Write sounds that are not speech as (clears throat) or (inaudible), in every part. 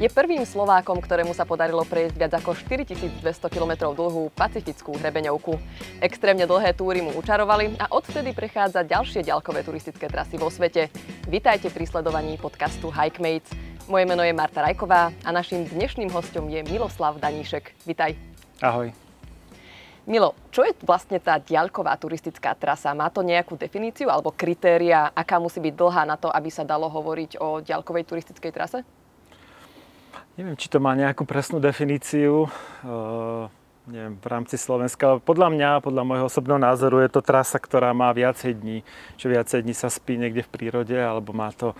Je prvým Slovákom, ktorému sa podarilo prejsť viac ako 4200 km dlhú pacifickú hrebeňovku. Extrémne dlhé túry mu učarovali a odvtedy prechádza ďalšie ďalkové turistické trasy vo svete. Vitajte pri sledovaní podcastu Hikemates. Moje meno je Marta Rajková a našim dnešným hostom je Miloslav Daníšek. Vitaj. Ahoj. Milo, čo je vlastne tá diaľková turistická trasa? Má to nejakú definíciu alebo kritéria, aká musí byť dlhá na to, aby sa dalo hovoriť o diaľkovej turistickej trase? Neviem, či to má nejakú presnú definíciu. Uh, neviem, v rámci Slovenska. Podľa mňa, podľa môjho osobného názoru, je to trasa, ktorá má viacej dní. Že viacej dní sa spí niekde v prírode, alebo má to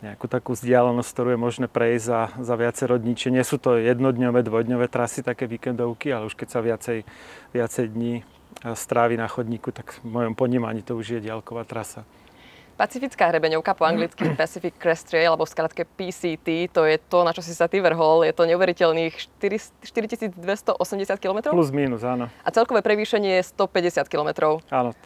nejakú takú vzdialenosť, ktorú je možné prejsť za, za viacero dní. Čiže nie sú to jednodňové, dvojdňové trasy, také víkendovky, ale už keď sa viacej, viacej dní strávi na chodníku, tak v mojom ponímaní to už je diaľková trasa. Pacifická hrebeňovka, po anglicky (clears throat) Pacific Crest Trail, alebo v skratke PCT, to je to, na čo si sa ty vrhol. Je to neuveriteľných 4280 km? Plus minus, áno. A celkové prevýšenie je 150 km. Áno,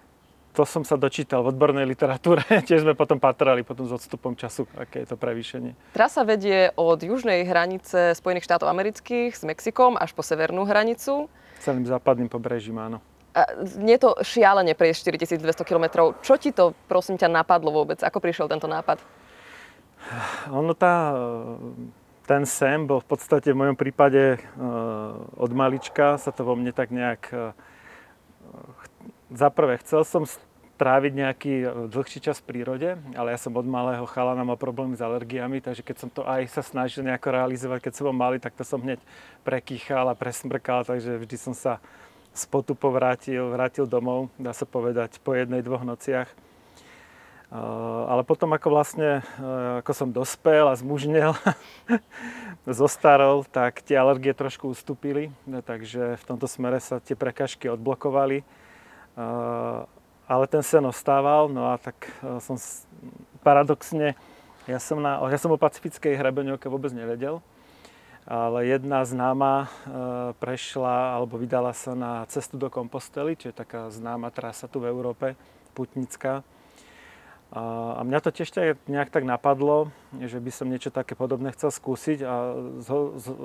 to som sa dočítal v odbornej literatúre. (laughs) Tiež sme potom patrali potom s odstupom času, aké je to prevýšenie. Trasa vedie od južnej hranice Spojených štátov amerických s Mexikom až po severnú hranicu. Celým západným pobrežím, áno. Nie to šialene prejsť 4200 km. Čo ti to, prosím ťa, napadlo vôbec? Ako prišiel tento nápad? Ono tá, ten sem bol v podstate v mojom prípade od malička sa to vo mne tak nejak za prvé, chcel som tráviť nejaký dlhší čas v prírode, ale ja som od malého chalana mal problémy s alergiami, takže keď som to aj sa snažil nejako realizovať, keď som bol malý, tak to som hneď prekýchal a presmrkal, takže vždy som sa z potupu vrátil, vrátil domov, dá sa povedať, po jednej, dvoch nociach. Ale potom ako vlastne, ako som dospel a zmužnel, (laughs) zostarol, tak tie alergie trošku ustúpili, takže v tomto smere sa tie prekažky odblokovali. Ale ten sen ostával, no a tak som paradoxne, ja som, na, ja som o pacifickej hrebeňovke vôbec nevedel ale jedna známa e, prešla alebo vydala sa na cestu do Kompostely, čo je taká známa trasa tu v Európe, putnická. A mňa to tiež nejak tak napadlo, že by som niečo také podobné chcel skúsiť a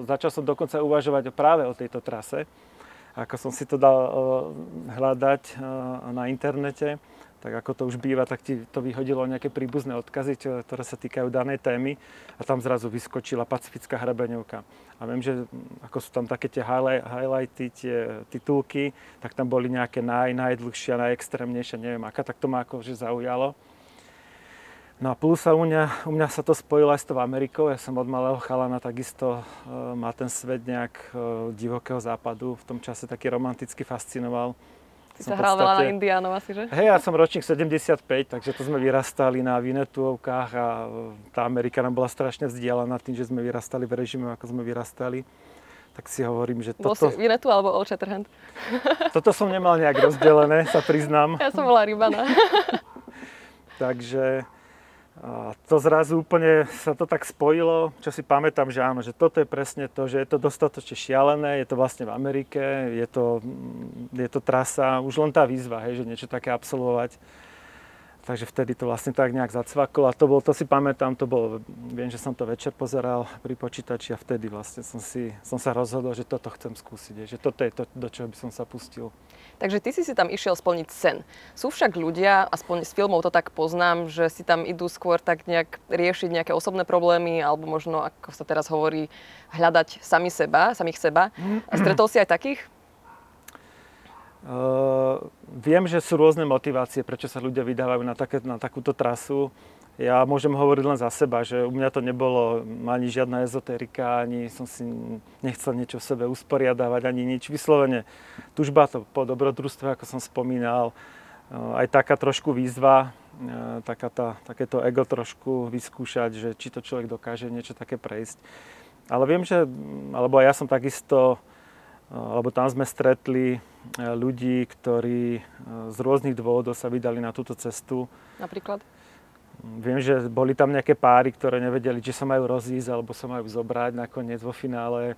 začal som dokonca uvažovať práve o tejto trase. Ako som si to dal e, hľadať e, na internete, tak ako to už býva, tak ti to vyhodilo nejaké príbuzné odkazy, ktoré sa týkajú danej témy a tam zrazu vyskočila pacifická hrebeňovka. A viem, že ako sú tam také tie highlighty, tie titulky, tak tam boli nejaké naj, najdlhšia, najextrémnejšia, neviem aká, tak to ma akože zaujalo. No a plus sa u mňa, u mňa sa to spojilo aj s tou Amerikou. Ja som od malého chalana takisto e, ma ten svet nejak e, divokého západu v tom čase taký romanticky fascinoval Ty sa hral veľa na Indiánov asi, že? Hej, ja som ročník 75, takže to sme vyrastali na Vinetuovkách a e, tá Amerika nám bola strašne vzdialená tým, že sme vyrastali v režime, ako sme vyrastali. Tak si hovorím, že toto... Bol si Vinetu alebo Old Shatterhand? (laughs) Toto som nemal nejak rozdelené, sa priznám. Ja som bola rybana. (laughs) takže a to zrazu úplne sa to tak spojilo, čo si pamätám, že áno, že toto je presne to, že je to dostatočne šialené, je to vlastne v Amerike, je to, je to trasa, už len tá výzva, hej, že niečo také absolvovať Takže vtedy to vlastne tak nejak zacvaklo a to bol, to si pamätám, to bol, viem, že som to večer pozeral pri počítači a vtedy vlastne som, si, som sa rozhodol, že toto chcem skúsiť, že toto je to, do čoho by som sa pustil. Takže ty si si tam išiel splniť sen. Sú však ľudia, aspoň z filmov to tak poznám, že si tam idú skôr tak nejak riešiť nejaké osobné problémy alebo možno, ako sa teraz hovorí, hľadať sami seba, samých seba. A stretol si aj takých? Uh, viem, že sú rôzne motivácie, prečo sa ľudia vydávajú na, také, na takúto trasu. Ja môžem hovoriť len za seba, že u mňa to nebolo ani žiadna ezoterika, ani som si nechcel niečo v sebe usporiadávať, ani nič. Vyslovene tužba to po dobrodružstve, ako som spomínal, aj taká trošku výzva, taká tá, takéto ego trošku vyskúšať, že či to človek dokáže niečo také prejsť. Ale viem, že, alebo ja som takisto lebo tam sme stretli ľudí, ktorí z rôznych dôvodov sa vydali na túto cestu. Napríklad? Viem, že boli tam nejaké páry, ktoré nevedeli, či sa majú rozísť, alebo sa majú zobrať nakoniec vo finále. E,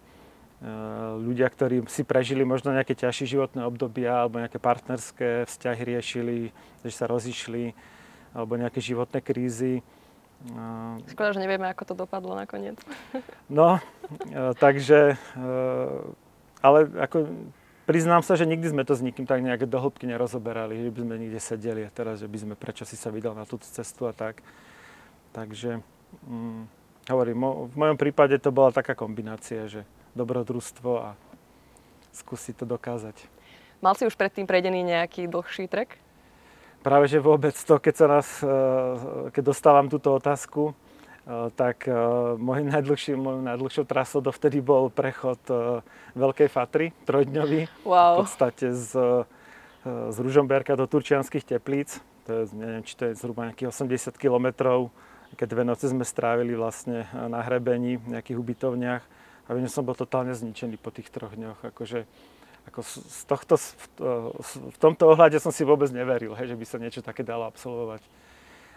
ľudia, ktorí si prežili možno nejaké ťažšie životné obdobia, alebo nejaké partnerské vzťahy riešili, že sa rozišli, alebo nejaké životné krízy. Škoda, že nevieme, ako to dopadlo nakoniec. No, e, takže, e, ale ako priznám sa, že nikdy sme to s nikým tak nejak do hĺbky nerozoberali, že by sme nikde sedeli a teraz, že by sme prečo si sa vydal na túto cestu a tak. Takže, hm, hovorím, v mojom prípade to bola taká kombinácia, že dobrodružstvo a skúsiť to dokázať. Mal si už predtým prejdený nejaký dlhší trek? Práve, že vôbec to, keď sa nás, e, keď dostávam túto otázku, tak e, môj najdlhší, môj najdlhšou trasou dovtedy bol prechod Veľkej Fatry, trojdňový. Wow. V podstate z, z Ružomberka do Turčianských teplíc. To je, neviem, či to je zhruba nejakých 80 kilometrov. Keď dve noci sme strávili vlastne na hrebení, v nejakých ubytovniach. A viem, som bol totálne zničený po tých troch dňoch. Akože, ako z tohto, v tomto ohľade som si vôbec neveril, hej, že by sa niečo také dalo absolvovať.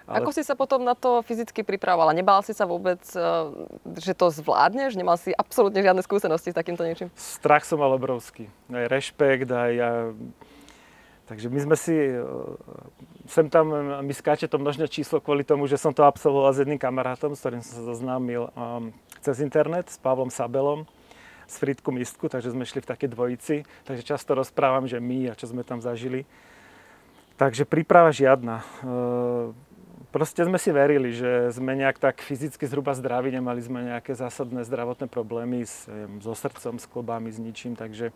Ale... Ako si sa potom na to fyzicky pripravovala? Nebál si sa vôbec, e, že to zvládneš? Nemal si absolútne žiadne skúsenosti s takýmto niečím? Strach som mal obrovský. Aj rešpekt, aj ja... Takže my sme si... E, sem tam mi skáče to množné číslo kvôli tomu, že som to absolvoval s jedným kamarátom, s ktorým som sa zoznámil um, cez internet, s Pavlom Sabelom s Fritku Mistku, takže sme šli v takej dvojici. Takže často rozprávam, že my a čo sme tam zažili. Takže príprava žiadna. E, proste sme si verili, že sme nejak tak fyzicky zhruba zdraví, nemali sme nejaké zásadné zdravotné problémy s, so srdcom, s klobami, s ničím, takže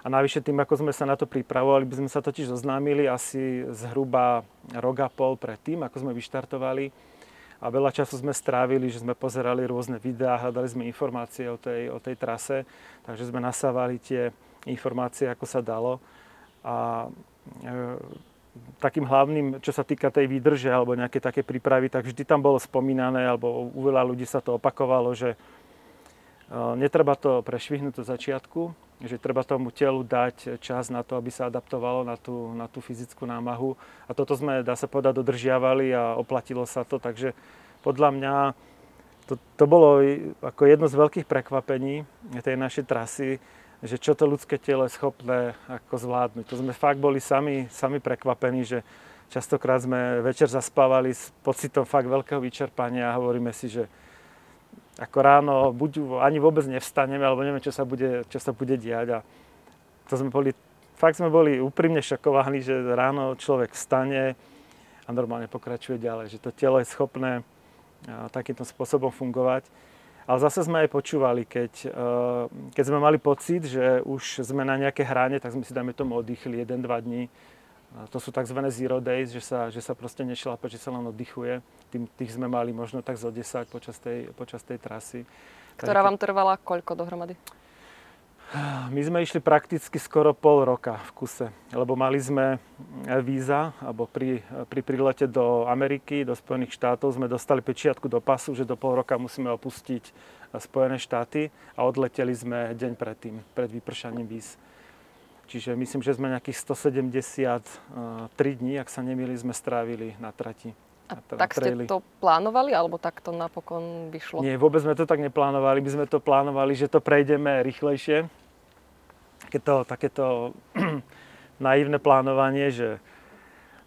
a navyše tým, ako sme sa na to pripravovali, by sme sa totiž zoznámili asi zhruba rok a pol predtým, ako sme vyštartovali a veľa času sme strávili, že sme pozerali rôzne videá, hľadali sme informácie o tej, o tej trase, takže sme nasávali tie informácie, ako sa dalo. A e, takým hlavným, čo sa týka tej výdrže alebo nejaké také prípravy, tak vždy tam bolo spomínané, alebo u veľa ľudí sa to opakovalo, že e, netreba to prešvihnúť do začiatku, že treba tomu telu dať čas na to, aby sa adaptovalo na tú, na tú fyzickú námahu. A toto sme, dá sa povedať, dodržiavali a oplatilo sa to, takže podľa mňa to, to bolo ako jedno z veľkých prekvapení tej našej trasy, že čo to ľudské telo je schopné ako zvládnuť. To sme fakt boli sami, sami prekvapení, že častokrát sme večer zaspávali s pocitom fakt veľkého vyčerpania a hovoríme si, že ako ráno buď ani vôbec nevstaneme, alebo neviem, čo sa bude, čo sa bude diať. A to sme boli, fakt sme boli úprimne šokovaní, že ráno človek vstane a normálne pokračuje ďalej, že to telo je schopné takýmto spôsobom fungovať. Ale zase sme aj počúvali, keď, e, keď sme mali pocit, že už sme na nejaké hrane, tak sme si, dajme tomu, oddychli 1-2 dní. To sú tzv. zero days, že sa, že sa proste nešlape, že sa len oddychuje. Tým, tých sme mali možno tak zo 10 počas tej, počas tej trasy. Ktorá vám trvala koľko dohromady? My sme išli prakticky skoro pol roka v kuse, lebo mali sme víza, alebo pri, pri prílete do Ameriky, do Spojených štátov sme dostali pečiatku do pasu, že do pol roka musíme opustiť Spojené štáty a odleteli sme deň predtým, pred vypršaním víz. Čiže myslím, že sme nejakých 173 dní, ak sa nemýli, sme strávili na trati. A tak ste to plánovali, alebo tak to napokon vyšlo? Nie, vôbec sme to tak neplánovali. My sme to plánovali, že to prejdeme rýchlejšie, takéto, takéto (clears throat) naivné plánovanie, že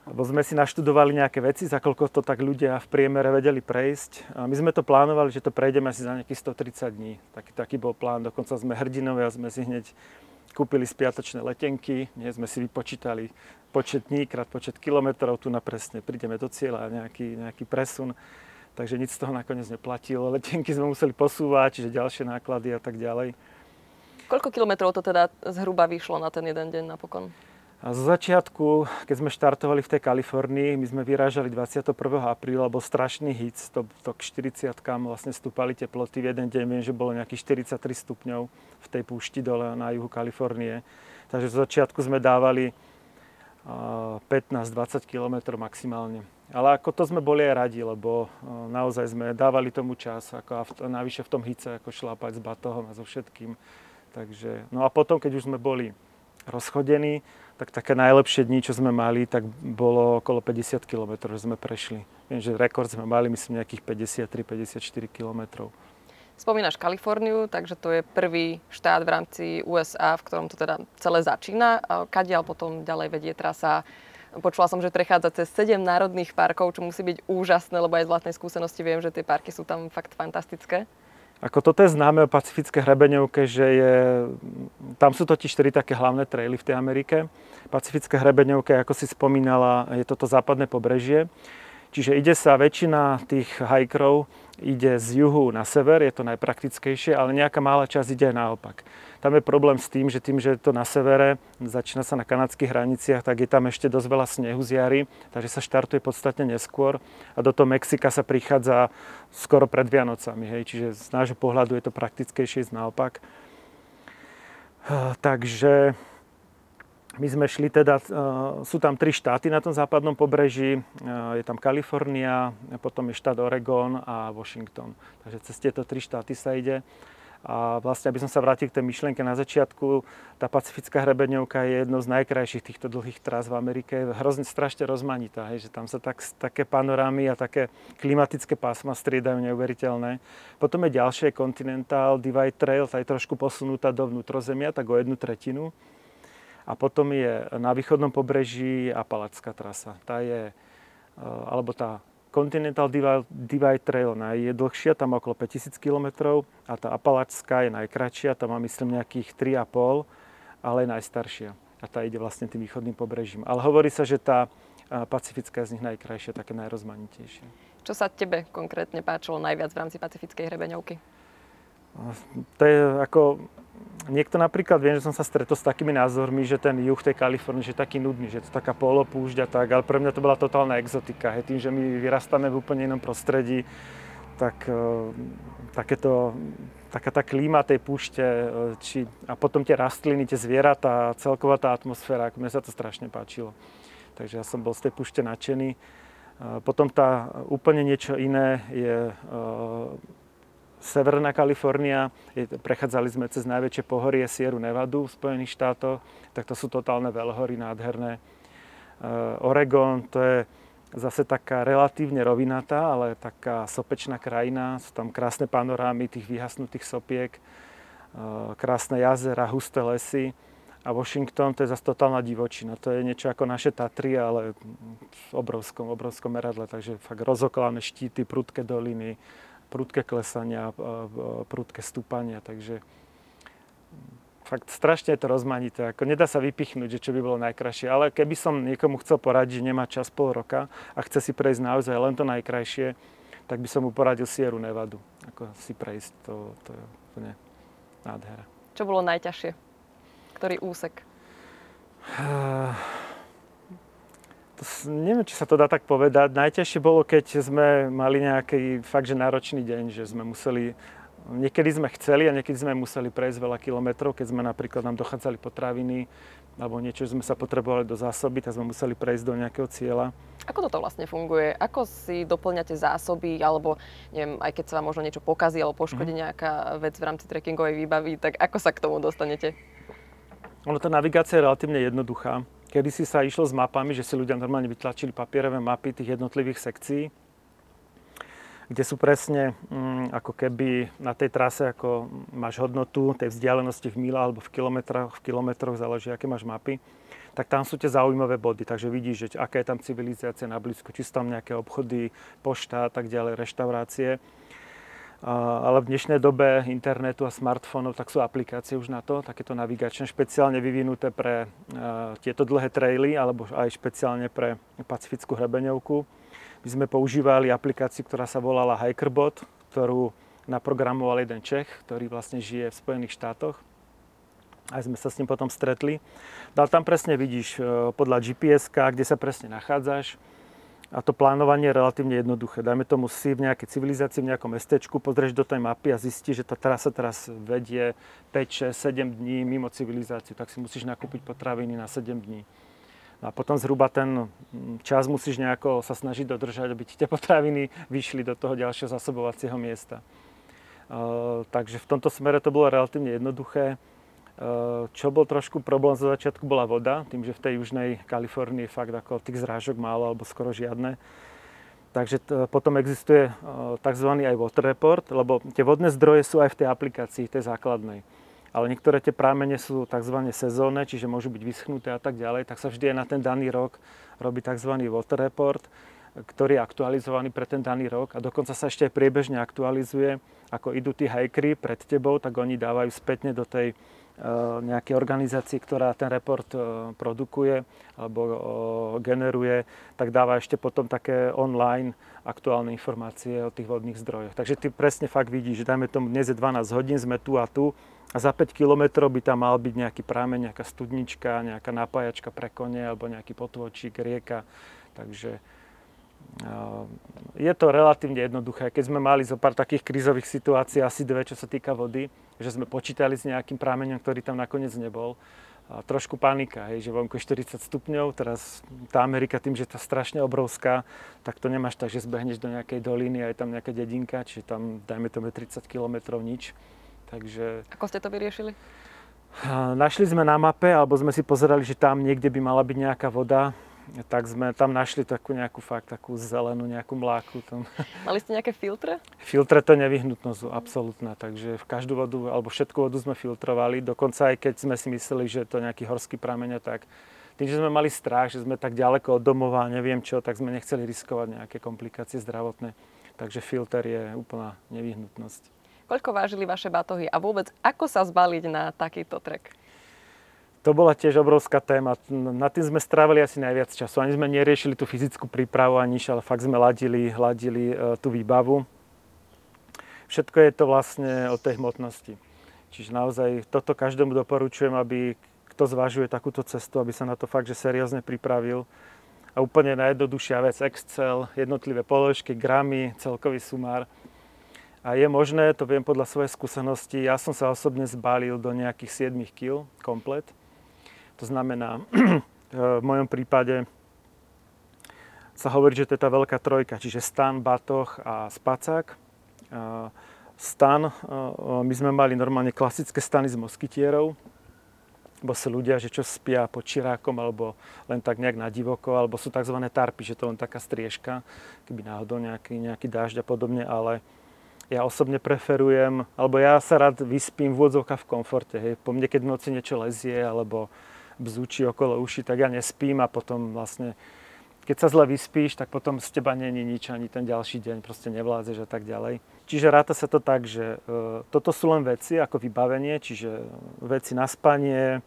lebo sme si naštudovali nejaké veci, za koľko to tak ľudia v priemere vedeli prejsť. A my sme to plánovali, že to prejdeme asi za nejakých 130 dní. Taký, taký bol plán. Dokonca sme hrdinovia, sme si hneď kúpili spiatočné letenky, nie sme si vypočítali počet dní krát počet kilometrov, tu na presne prídeme do cieľa, nejaký, nejaký presun. Takže nič z toho nakoniec neplatilo. Letenky sme museli posúvať, čiže ďalšie náklady a tak ďalej. Koľko kilometrov to teda zhruba vyšlo na ten jeden deň napokon? Zo začiatku, keď sme štartovali v tej Kalifornii, my sme vyrážali 21. apríla, bol strašný hit, to, to k 40 vlastne stúpali teploty. V jeden deň viem, že bolo nejakých 43 stupňov v tej púšti dole na juhu Kalifornie. Takže zo začiatku sme dávali 15-20 km maximálne. Ale ako to sme boli aj radi, lebo naozaj sme dávali tomu čas, ako a v, navyše v tom hice, ako šlápať s batohom a so všetkým. Takže, no a potom, keď už sme boli rozchodení, tak také najlepšie dni, čo sme mali, tak bolo okolo 50 km, že sme prešli. Viem, že rekord sme mali, myslím, nejakých 53-54 km. Spomínaš Kaliforniu, takže to je prvý štát v rámci USA, v ktorom to teda celé začína. Kadiaľ potom ďalej vedie trasa Počula som, že prechádza cez 7 národných parkov, čo musí byť úžasné, lebo aj z vlastnej skúsenosti viem, že tie parky sú tam fakt fantastické. Ako toto je známe o pacifické hrebeňovke, že je, tam sú totiž štyri také hlavné traily v tej Amerike. Pacifická hrebeňovka, ako si spomínala, je toto západné pobrežie. Čiže ide sa väčšina tých hikerov ide z juhu na sever, je to najpraktickejšie, ale nejaká malá časť ide aj naopak. Tam je problém s tým, že tým, že je to na severe, začína sa na kanadských hraniciach, tak je tam ešte dosť veľa snehu z jary, takže sa štartuje podstatne neskôr a do toho Mexika sa prichádza skoro pred Vianocami, hej, čiže z nášho pohľadu je to praktickejšie naopak. Takže my sme šli teda, sú tam tri štáty na tom západnom pobreží, je tam Kalifornia, potom je štát Oregon a Washington. Takže cez tieto tri štáty sa ide. A vlastne, aby som sa vrátil k tej myšlienke na začiatku, tá pacifická hrebeňovka je jednou z najkrajších týchto dlhých trás v Amerike. Hrozne strašne rozmanitá, hej, že tam sa tak, také panorámy a také klimatické pásma striedajú neuveriteľné. Potom je ďalšie Continental Divide Trail, tá je trošku posunutá do vnútrozemia, tak o jednu tretinu. A potom je na východnom pobreží Apalacká trasa. Tá je, eh, alebo tá Continental Divide Trail je dlhšia, tam okolo 5000 km a tá Apalačská je najkračšia, tam má myslím nejakých 3,5, ale je najstaršia. A tá ide vlastne tým východným pobrežím. Ale hovorí sa, že tá pacifická je z nich najkrajšia, také najrozmanitejšia. Čo sa tebe konkrétne páčilo najviac v rámci pacifickej hrebeňovky? To je ako niekto napríklad, viem, že som sa stretol s takými názormi, že ten juh tej Kalifornie je taký nudný, že je to taká polopúšť a tak, ale pre mňa to bola totálna exotika. Hej, tým, že my vyrastáme v úplne inom prostredí, tak uh, takéto, taká tá klíma tej púšte uh, či, a potom tie rastliny, tie zvieratá, celková tá atmosféra, mne sa to strašne páčilo. Takže ja som bol z tej púšte nadšený. Uh, potom tá úplne niečo iné je Severná Kalifornia, prechádzali sme cez najväčšie pohorie Sierra Nevadu v Spojených štátoch, tak to sú totálne veľhory nádherné. Eh, Oregon, to je zase taká relatívne rovinatá, ale taká sopečná krajina, sú tam krásne panorámy tých vyhasnutých sopiek, eh, krásne jazera, husté lesy. A Washington to je zase totálna divočina. To je niečo ako naše Tatry, ale v obrovskom, obrovskom meradle. Takže fakt rozoklané štíty, prudké doliny, prudké klesania, prudké stúpania, takže fakt strašne je to rozmanité. Ako nedá sa vypichnúť, že čo by bolo najkrajšie. Ale keby som niekomu chcel poradiť, že nemá čas pol roka a chce si prejsť naozaj len to najkrajšie, tak by som mu poradil Sieru Nevadu. Ako si prejsť, to, to je úplne nádhera. Čo bolo najťažšie? Ktorý úsek? Uh, neviem, či sa to dá tak povedať. Najťažšie bolo, keď sme mali nejaký fakt, že náročný deň, že sme museli Niekedy sme chceli a niekedy sme museli prejsť veľa kilometrov, keď sme napríklad nám dochádzali potraviny alebo niečo, že sme sa potrebovali do zásoby, tak sme museli prejsť do nejakého cieľa. Ako toto vlastne funguje? Ako si doplňate zásoby, alebo neviem, aj keď sa vám možno niečo pokazí alebo poškodí mm. nejaká vec v rámci trekkingovej výbavy, tak ako sa k tomu dostanete? Ono, tá navigácia je relatívne jednoduchá. Kedy si sa išlo s mapami, že si ľudia normálne vytlačili papierové mapy tých jednotlivých sekcií, kde sú presne mm, ako keby na tej trase, ako máš hodnotu tej vzdialenosti v milách alebo v kilometroch, v kilometroch, záleží, aké máš mapy, tak tam sú tie zaujímavé body. Takže vidíš, že aká je tam civilizácia na blízko, či sú tam nejaké obchody, pošta a tak ďalej, reštaurácie ale v dnešnej dobe internetu a smartfónov, tak sú aplikácie už na to, takéto navigačné, špeciálne vyvinuté pre tieto dlhé traily, alebo aj špeciálne pre pacifickú hrebeňovku. My sme používali aplikáciu, ktorá sa volala Hikerbot, ktorú naprogramoval jeden Čech, ktorý vlastne žije v Spojených štátoch. Aj sme sa s ním potom stretli. No tam presne vidíš e, podľa GPS, kde sa presne nachádzaš a to plánovanie je relatívne jednoduché. Dajme tomu si v nejakej civilizácii, v nejakom mestečku, pozrieš do tej mapy a zistíš, že tá trasa teraz vedie 5, 6, 7 dní mimo civilizáciu, tak si musíš nakúpiť potraviny na 7 dní. No a potom zhruba ten mm, čas musíš nejako sa snažiť dodržať, aby ti tie (laughs) potraviny vyšli do toho ďalšieho zasobovacieho miesta. Uh, takže v tomto smere to bolo relatívne jednoduché. Eh, čo bol trošku problém zo začiatku bola voda, tým, že v tej južnej Kalifornii fakt ako tých zrážok málo alebo skoro žiadne. Takže t- potom existuje eh, tzv. aj water report, lebo tie vodné zdroje sú aj v tej aplikácii, tej základnej. ale niektoré tie prámene sú tzv. sezónne, čiže môžu byť vyschnuté a tak ďalej, tak sa vždy aj na ten daný rok robí tzv. water report, ktorý je aktualizovaný pre ten daný rok a dokonca sa ešte aj priebežne aktualizuje, ako idú tí hajkry pred tebou, tak oni dávajú spätne do tej nejakej organizácii, ktorá ten report produkuje alebo generuje, tak dáva ešte potom také online aktuálne informácie o tých vodných zdrojoch. Takže ty presne fakt vidíš, že dajme tomu dnes je 12 hodín, sme tu a tu a za 5 kilometrov by tam mal byť nejaký prámeň, nejaká studnička, nejaká napájačka pre kone alebo nejaký potvočík, rieka. Takže je to relatívne jednoduché. Keď sme mali zo pár takých krízových situácií, asi dve, čo sa týka vody, že sme počítali s nejakým prámeňom, ktorý tam nakoniec nebol. A trošku panika, hej, že vonku je 40 stupňov, teraz tá Amerika tým, že tá strašne obrovská, tak to nemáš tak, že zbehneš do nejakej doliny a je tam nejaká dedinka, čiže tam dajme tomu 30 km nič. Takže... Ako ste to vyriešili? Našli sme na mape, alebo sme si pozerali, že tam niekde by mala byť nejaká voda tak sme tam našli takú nejakú fakt takú zelenú nejakú mláku. Tam. (laughs) Mali ste nejaké filtre? Filtre to nevyhnutnosť, absolútna. Takže v každú vodu, alebo všetku vodu sme filtrovali. Dokonca aj keď sme si mysleli, že to nejaký horský prameň, tak tým, že sme mali strach, že sme tak ďaleko od domova neviem čo, tak sme nechceli riskovať nejaké komplikácie zdravotné. Takže filter je úplná nevyhnutnosť. Koľko vážili vaše batohy a vôbec ako sa zbaliť na takýto trek? To bola tiež obrovská téma. Na tým sme strávili asi najviac času. Ani sme neriešili tú fyzickú prípravu ani nič, ale fakt sme ladili, ladili e, tú výbavu. Všetko je to vlastne o tej hmotnosti. Čiže naozaj toto každému doporučujem, aby kto zvažuje takúto cestu, aby sa na to fakt, že seriózne pripravil. A úplne najjednoduchšia vec, Excel, jednotlivé položky, gramy, celkový sumár. A je možné, to viem podľa svojej skúsenosti, ja som sa osobne zbalil do nejakých 7 kg komplet to znamená, (clears throat) v mojom prípade sa hovorí, že to je tá veľká trojka, čiže stan, batoh a spacák. Stan, my sme mali normálne klasické stany z moskytierov, bo sú ľudia, že čo spia pod čirákom alebo len tak nejak na divoko, alebo sú tzv. tarpy, že to len taká striežka, keby náhodou nejaký, nejaký dážď a podobne, ale ja osobne preferujem, alebo ja sa rád vyspím v úvodzovkách v komforte. Hej. Po mne, keď v noci niečo lezie, alebo bzúči okolo uši, tak ja nespím a potom vlastne keď sa zle vyspíš, tak potom z teba není nič, ani ten ďalší deň proste nevládzeš a tak ďalej. Čiže ráta sa to tak, že e, toto sú len veci ako vybavenie, čiže veci na spanie,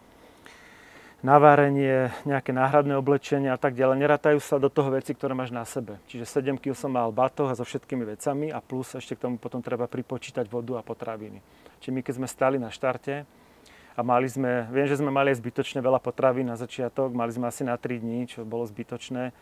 na varenie, nejaké náhradné oblečenie a tak ďalej. Nerátajú sa do toho veci, ktoré máš na sebe. Čiže 7 kg som mal batoh a so všetkými vecami a plus ešte k tomu potom treba pripočítať vodu a potraviny. Čiže my keď sme stali na štarte, a mali sme, viem, že sme mali aj zbytočne veľa potravy na začiatok, mali sme asi na 3 dní, čo bolo zbytočné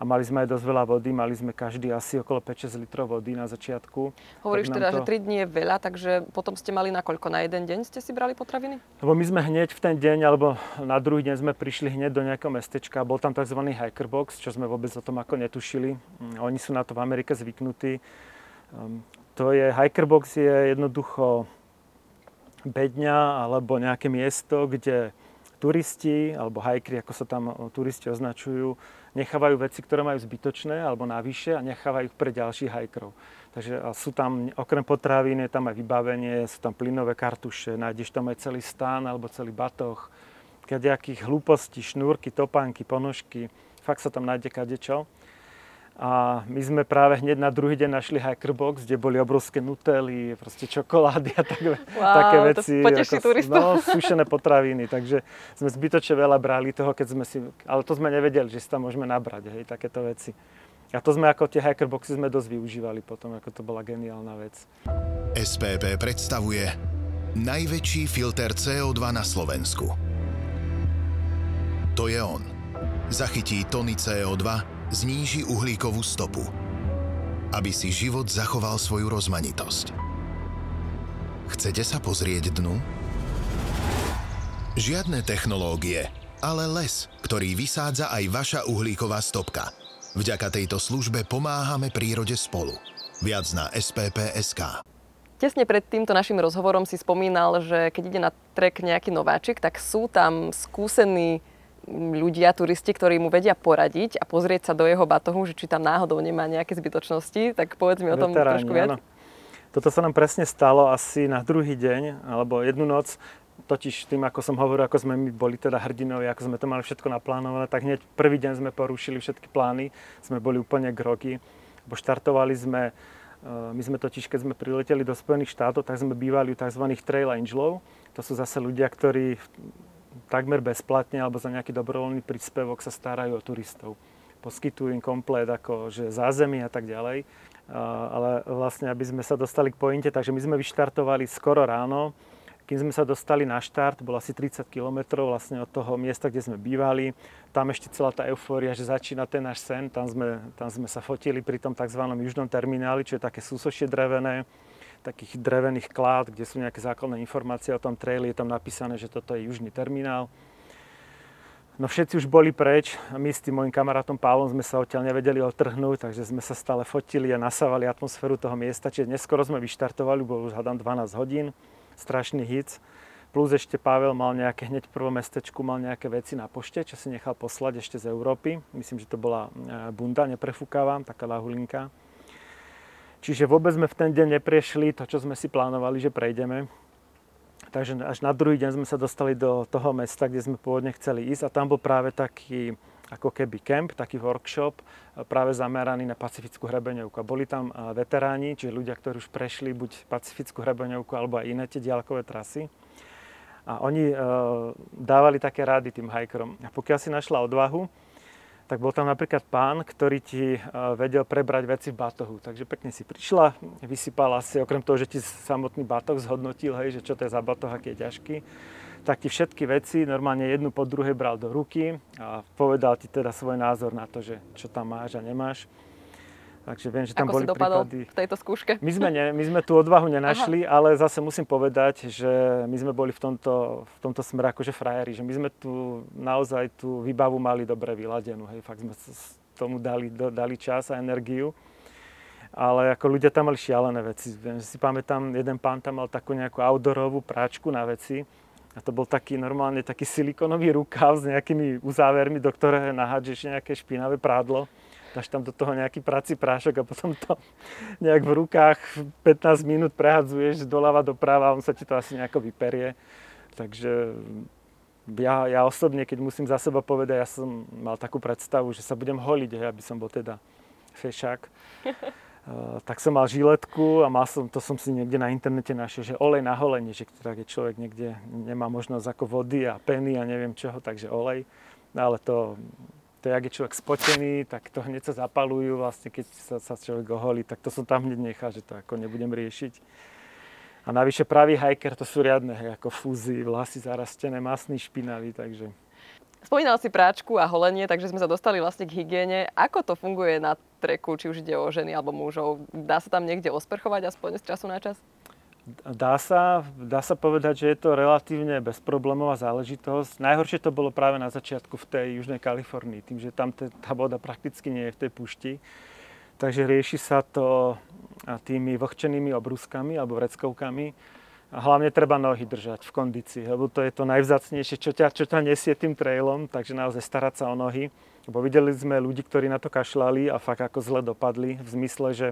a mali sme aj dosť veľa vody, mali sme každý asi okolo 5-6 litrov vody na začiatku. Hovoríš teda, to... že 3 dní je veľa, takže potom ste mali na koľko? Na jeden deň ste si brali potraviny? Lebo my sme hneď v ten deň, alebo na druhý deň sme prišli hneď do nejakého mestečka, bol tam tzv. hiker box, čo sme vôbec o tom ako netušili. Mm, oni sú na to v Amerike zvyknutí. Um, to je, hiker box je jednoducho bedňa alebo nejaké miesto, kde turisti alebo hajkri, ako sa tam turisti označujú, nechávajú veci, ktoré majú zbytočné alebo navyše a nechávajú ich pre ďalších hajkrov. Takže sú tam, okrem potravín, je tam aj vybavenie, sú tam plynové kartuše, nájdeš tam aj celý stán alebo celý batoh, kadejakých hlúpostí, šnúrky, topánky, ponožky, fakt sa tam nájde kadečo. A my sme práve hneď na druhý deň našli hackerbox, kde boli obrovské nutely, proste čokolády a tak, wow, také veci. To ako. No, sušené potraviny, takže sme zbytočne veľa brali toho, keď sme si, ale to sme nevedeli, že si tam môžeme nabrať, hej, takéto veci. A to sme ako tie hackerboxy sme dosť využívali potom, ako to bola geniálna vec. SPP predstavuje najväčší filter CO2 na Slovensku. To je on. Zachytí tony CO2 zníži uhlíkovú stopu, aby si život zachoval svoju rozmanitosť. Chcete sa pozrieť dnu? Žiadne technológie, ale les, ktorý vysádza aj vaša uhlíková stopka. Vďaka tejto službe pomáhame prírode spolu. Viac na SPP.sk. Tesne pred týmto našim rozhovorom si spomínal, že keď ide na trek nejaký nováčik, tak sú tam skúsení ľudia, turisti, ktorí mu vedia poradiť a pozrieť sa do jeho batohu, že či tam náhodou nemá nejaké zbytočnosti, tak povedz mi o tom Veteráni, trošku viac. Áno. Toto sa nám presne stalo asi na druhý deň, alebo jednu noc. totiž tým, ako som hovoril, ako sme my boli teda hrdinovia, ako sme to mali všetko naplánované, tak hneď prvý deň sme porušili všetky plány, sme boli úplne grogy, bo štartovali sme, e, my sme totiž, keď sme prileteli do Spojených štátov, tak sme bývali u tzv. trail angelov, to sú zase ľudia, ktorí takmer bezplatne alebo za nejaký dobrovoľný príspevok sa starajú o turistov. Poskytujú im komplet ako že zázemie a tak ďalej ale vlastne, aby sme sa dostali k pointe, takže my sme vyštartovali skoro ráno, kým sme sa dostali na štart, bolo asi 30 km vlastne od toho miesta, kde sme bývali. Tam ešte celá tá eufória, že začína ten náš sen. Tam sme, tam sme sa fotili pri tom tzv. južnom termináli, čo je také súsošie drevené, takých drevených klád, kde sú nejaké základné informácie o tom traili. Je tam napísané, že toto je južný terminál. No všetci už boli preč a my s tým môjim kamarátom Pavlom sme sa odtiaľ nevedeli otrhnúť, takže sme sa stále fotili a nasávali atmosféru toho miesta. Čiže neskoro sme vyštartovali, bolo už hádam 12 hodín, strašný hic. Plus ešte Pavel mal nejaké, hneď v prvom mestečku mal nejaké veci na pošte, čo si nechal poslať ešte z Európy. Myslím, že to bola e, bunda, neprefúkávam, taká lahulinka. Čiže vôbec sme v ten deň neprešli to, čo sme si plánovali, že prejdeme. Takže až na druhý deň sme sa dostali do toho mesta, kde sme pôvodne chceli ísť a tam bol práve taký ako keby camp, taký workshop práve zameraný na pacifickú hrebeňovku. A boli tam veteráni, čiže ľudia, ktorí už prešli buď pacifickú hrebeňovku alebo aj iné tie diaľkové trasy. A oni e, dávali také rády tým hajkerom. A pokiaľ si našla odvahu, tak bol tam napríklad pán, ktorý ti e, vedel prebrať veci v batohu. Takže pekne si prišla, vysypala si, okrem toho, že ti samotný batoh zhodnotil, hej, že čo to je za batoh, aký je ťažký, tak ti všetky veci normálne jednu po druhej bral do ruky a povedal ti teda svoj názor na to, že čo tam máš a nemáš. Takže viem, že tam Ako boli si dopadol prípady... v tejto skúške? My sme, ne, my sme tú odvahu nenašli, Aha. ale zase musím povedať, že my sme boli v tomto, v tomto smere akože frajeri, že my sme tu naozaj tú výbavu mali dobre vyladenú. Hej, fakt sme tomu dali, dali čas a energiu. Ale ako ľudia tam mali šialené veci. Viem, že si pamätám, jeden pán tam mal takú nejakú outdoorovú práčku na veci. A to bol taký normálne taký silikonový rukav s nejakými uzávermi, do ktorého nahádžeš nejaké špinavé prádlo dáš tam do toho nejaký prací prášok a potom to nejak v rukách 15 minút prehadzuješ doľava doprava a on sa ti to asi nejako vyperie. Takže ja, ja osobne, keď musím za seba povedať, ja som mal takú predstavu, že sa budem holiť, hej, aby som bol teda fešák. Uh, (laughs) tak som mal žiletku a mal som, to som si niekde na internete našiel, že olej na holenie, že keď človek niekde nemá možnosť ako vody a peny a neviem čoho, takže olej. No ale to to jak je človek spotený, tak to hneď sa zapalujú vlastne, keď sa, sa človek oholí, tak to som tam hneď nechal, že to ako nebudem riešiť. A navyše pravý hiker to sú riadne, ako fúzy, vlasy zarastené, masný, špinavý, takže... Spomínal si práčku a holenie, takže sme sa dostali vlastne k hygiene. Ako to funguje na treku, či už ide o ženy alebo mužov? Dá sa tam niekde osprchovať aspoň z času na čas? Dá sa, dá sa povedať, že je to relatívne bezproblémová záležitosť. Najhoršie to bolo práve na začiatku v tej južnej Kalifornii, tým, že tam tá voda prakticky nie je v tej pušti. Takže rieši sa to tými vlhčenými obrúskami alebo vreckovkami. A hlavne treba nohy držať v kondícii, lebo to je to najvzácnejšie, čo ťa, čo ťa nesie tým trailom, takže naozaj starať sa o nohy. Lebo videli sme ľudí, ktorí na to kašľali a fakt ako zle dopadli, v zmysle, že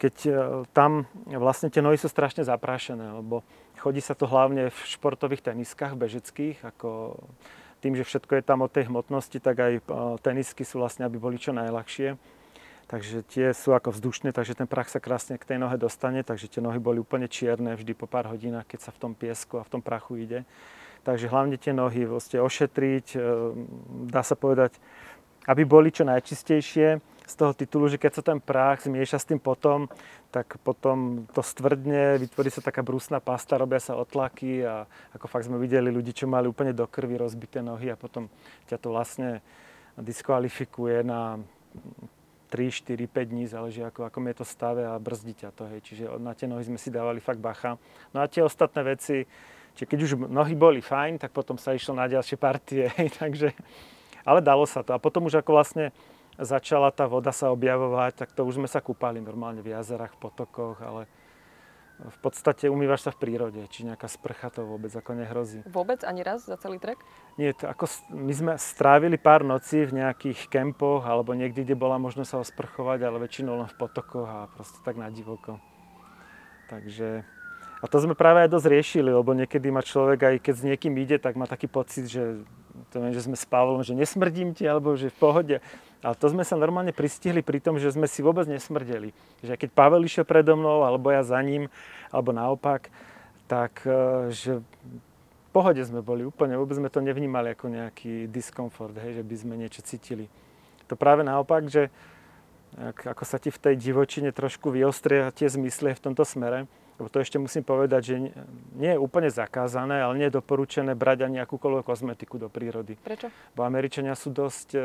keď e, tam vlastne tie nohy sú strašne zaprášené, lebo chodí sa to hlavne v športových teniskách bežeckých, ako tým, že všetko je tam o tej hmotnosti, tak aj e, tenisky sú vlastne, aby boli čo najľahšie. Takže tie sú ako vzdušné, takže ten prach sa krásne k tej nohe dostane, takže tie nohy boli úplne čierne vždy po pár hodinách, keď sa v tom piesku a v tom prachu ide. Takže hlavne tie nohy vlastne ošetriť, e, dá sa povedať, aby boli čo najčistejšie z toho titulu, že keď sa ten prach zmieša s tým potom, tak potom to stvrdne, vytvorí sa taká brúsna pasta, robia sa otlaky a ako fakt sme videli ľudí, čo mali úplne do krvi rozbité nohy a potom ťa to vlastne diskvalifikuje na 3, 4, 5 dní, záleží ako, ako je to stave a brzdí ťa to. Hej. Čiže na tie nohy sme si dávali fakt bacha. No a tie ostatné veci, čiže keď už nohy boli fajn, tak potom sa išlo na ďalšie partie. (laughs) Hej. Takže, ale dalo sa to. A potom už ako vlastne začala tá voda sa objavovať, tak to už sme sa kúpali normálne v jazerách, v potokoch, ale v podstate umývaš sa v prírode, či nejaká sprcha to vôbec ako nehrozí. Vôbec ani raz za celý trek? Nie, to ako my sme strávili pár nocí v nejakých kempoch alebo niekde, kde bola možnosť sa osprchovať, ale väčšinou len v potokoch a proste tak na divoko. Takže A to sme práve aj dosť riešili, lebo niekedy má človek, aj keď s niekým ide, tak má taký pocit, že, to viem, že sme s Pavlom, že nesmrdím ti, alebo že v pohode. Ale to sme sa normálne pristihli pri tom, že sme si vôbec nesmrdeli. Že keď Pavel išiel predo mnou, alebo ja za ním, alebo naopak, tak e, že v pohode sme boli úplne, vôbec sme to nevnímali ako nejaký diskomfort, hej, že by sme niečo cítili. To práve naopak, že ako sa ti v tej divočine trošku vyostria tie zmysly v tomto smere, lebo to ešte musím povedať, že nie je úplne zakázané, ale nie je doporučené brať ani akúkoľvek kozmetiku do prírody. Prečo? Bo Američania sú dosť e,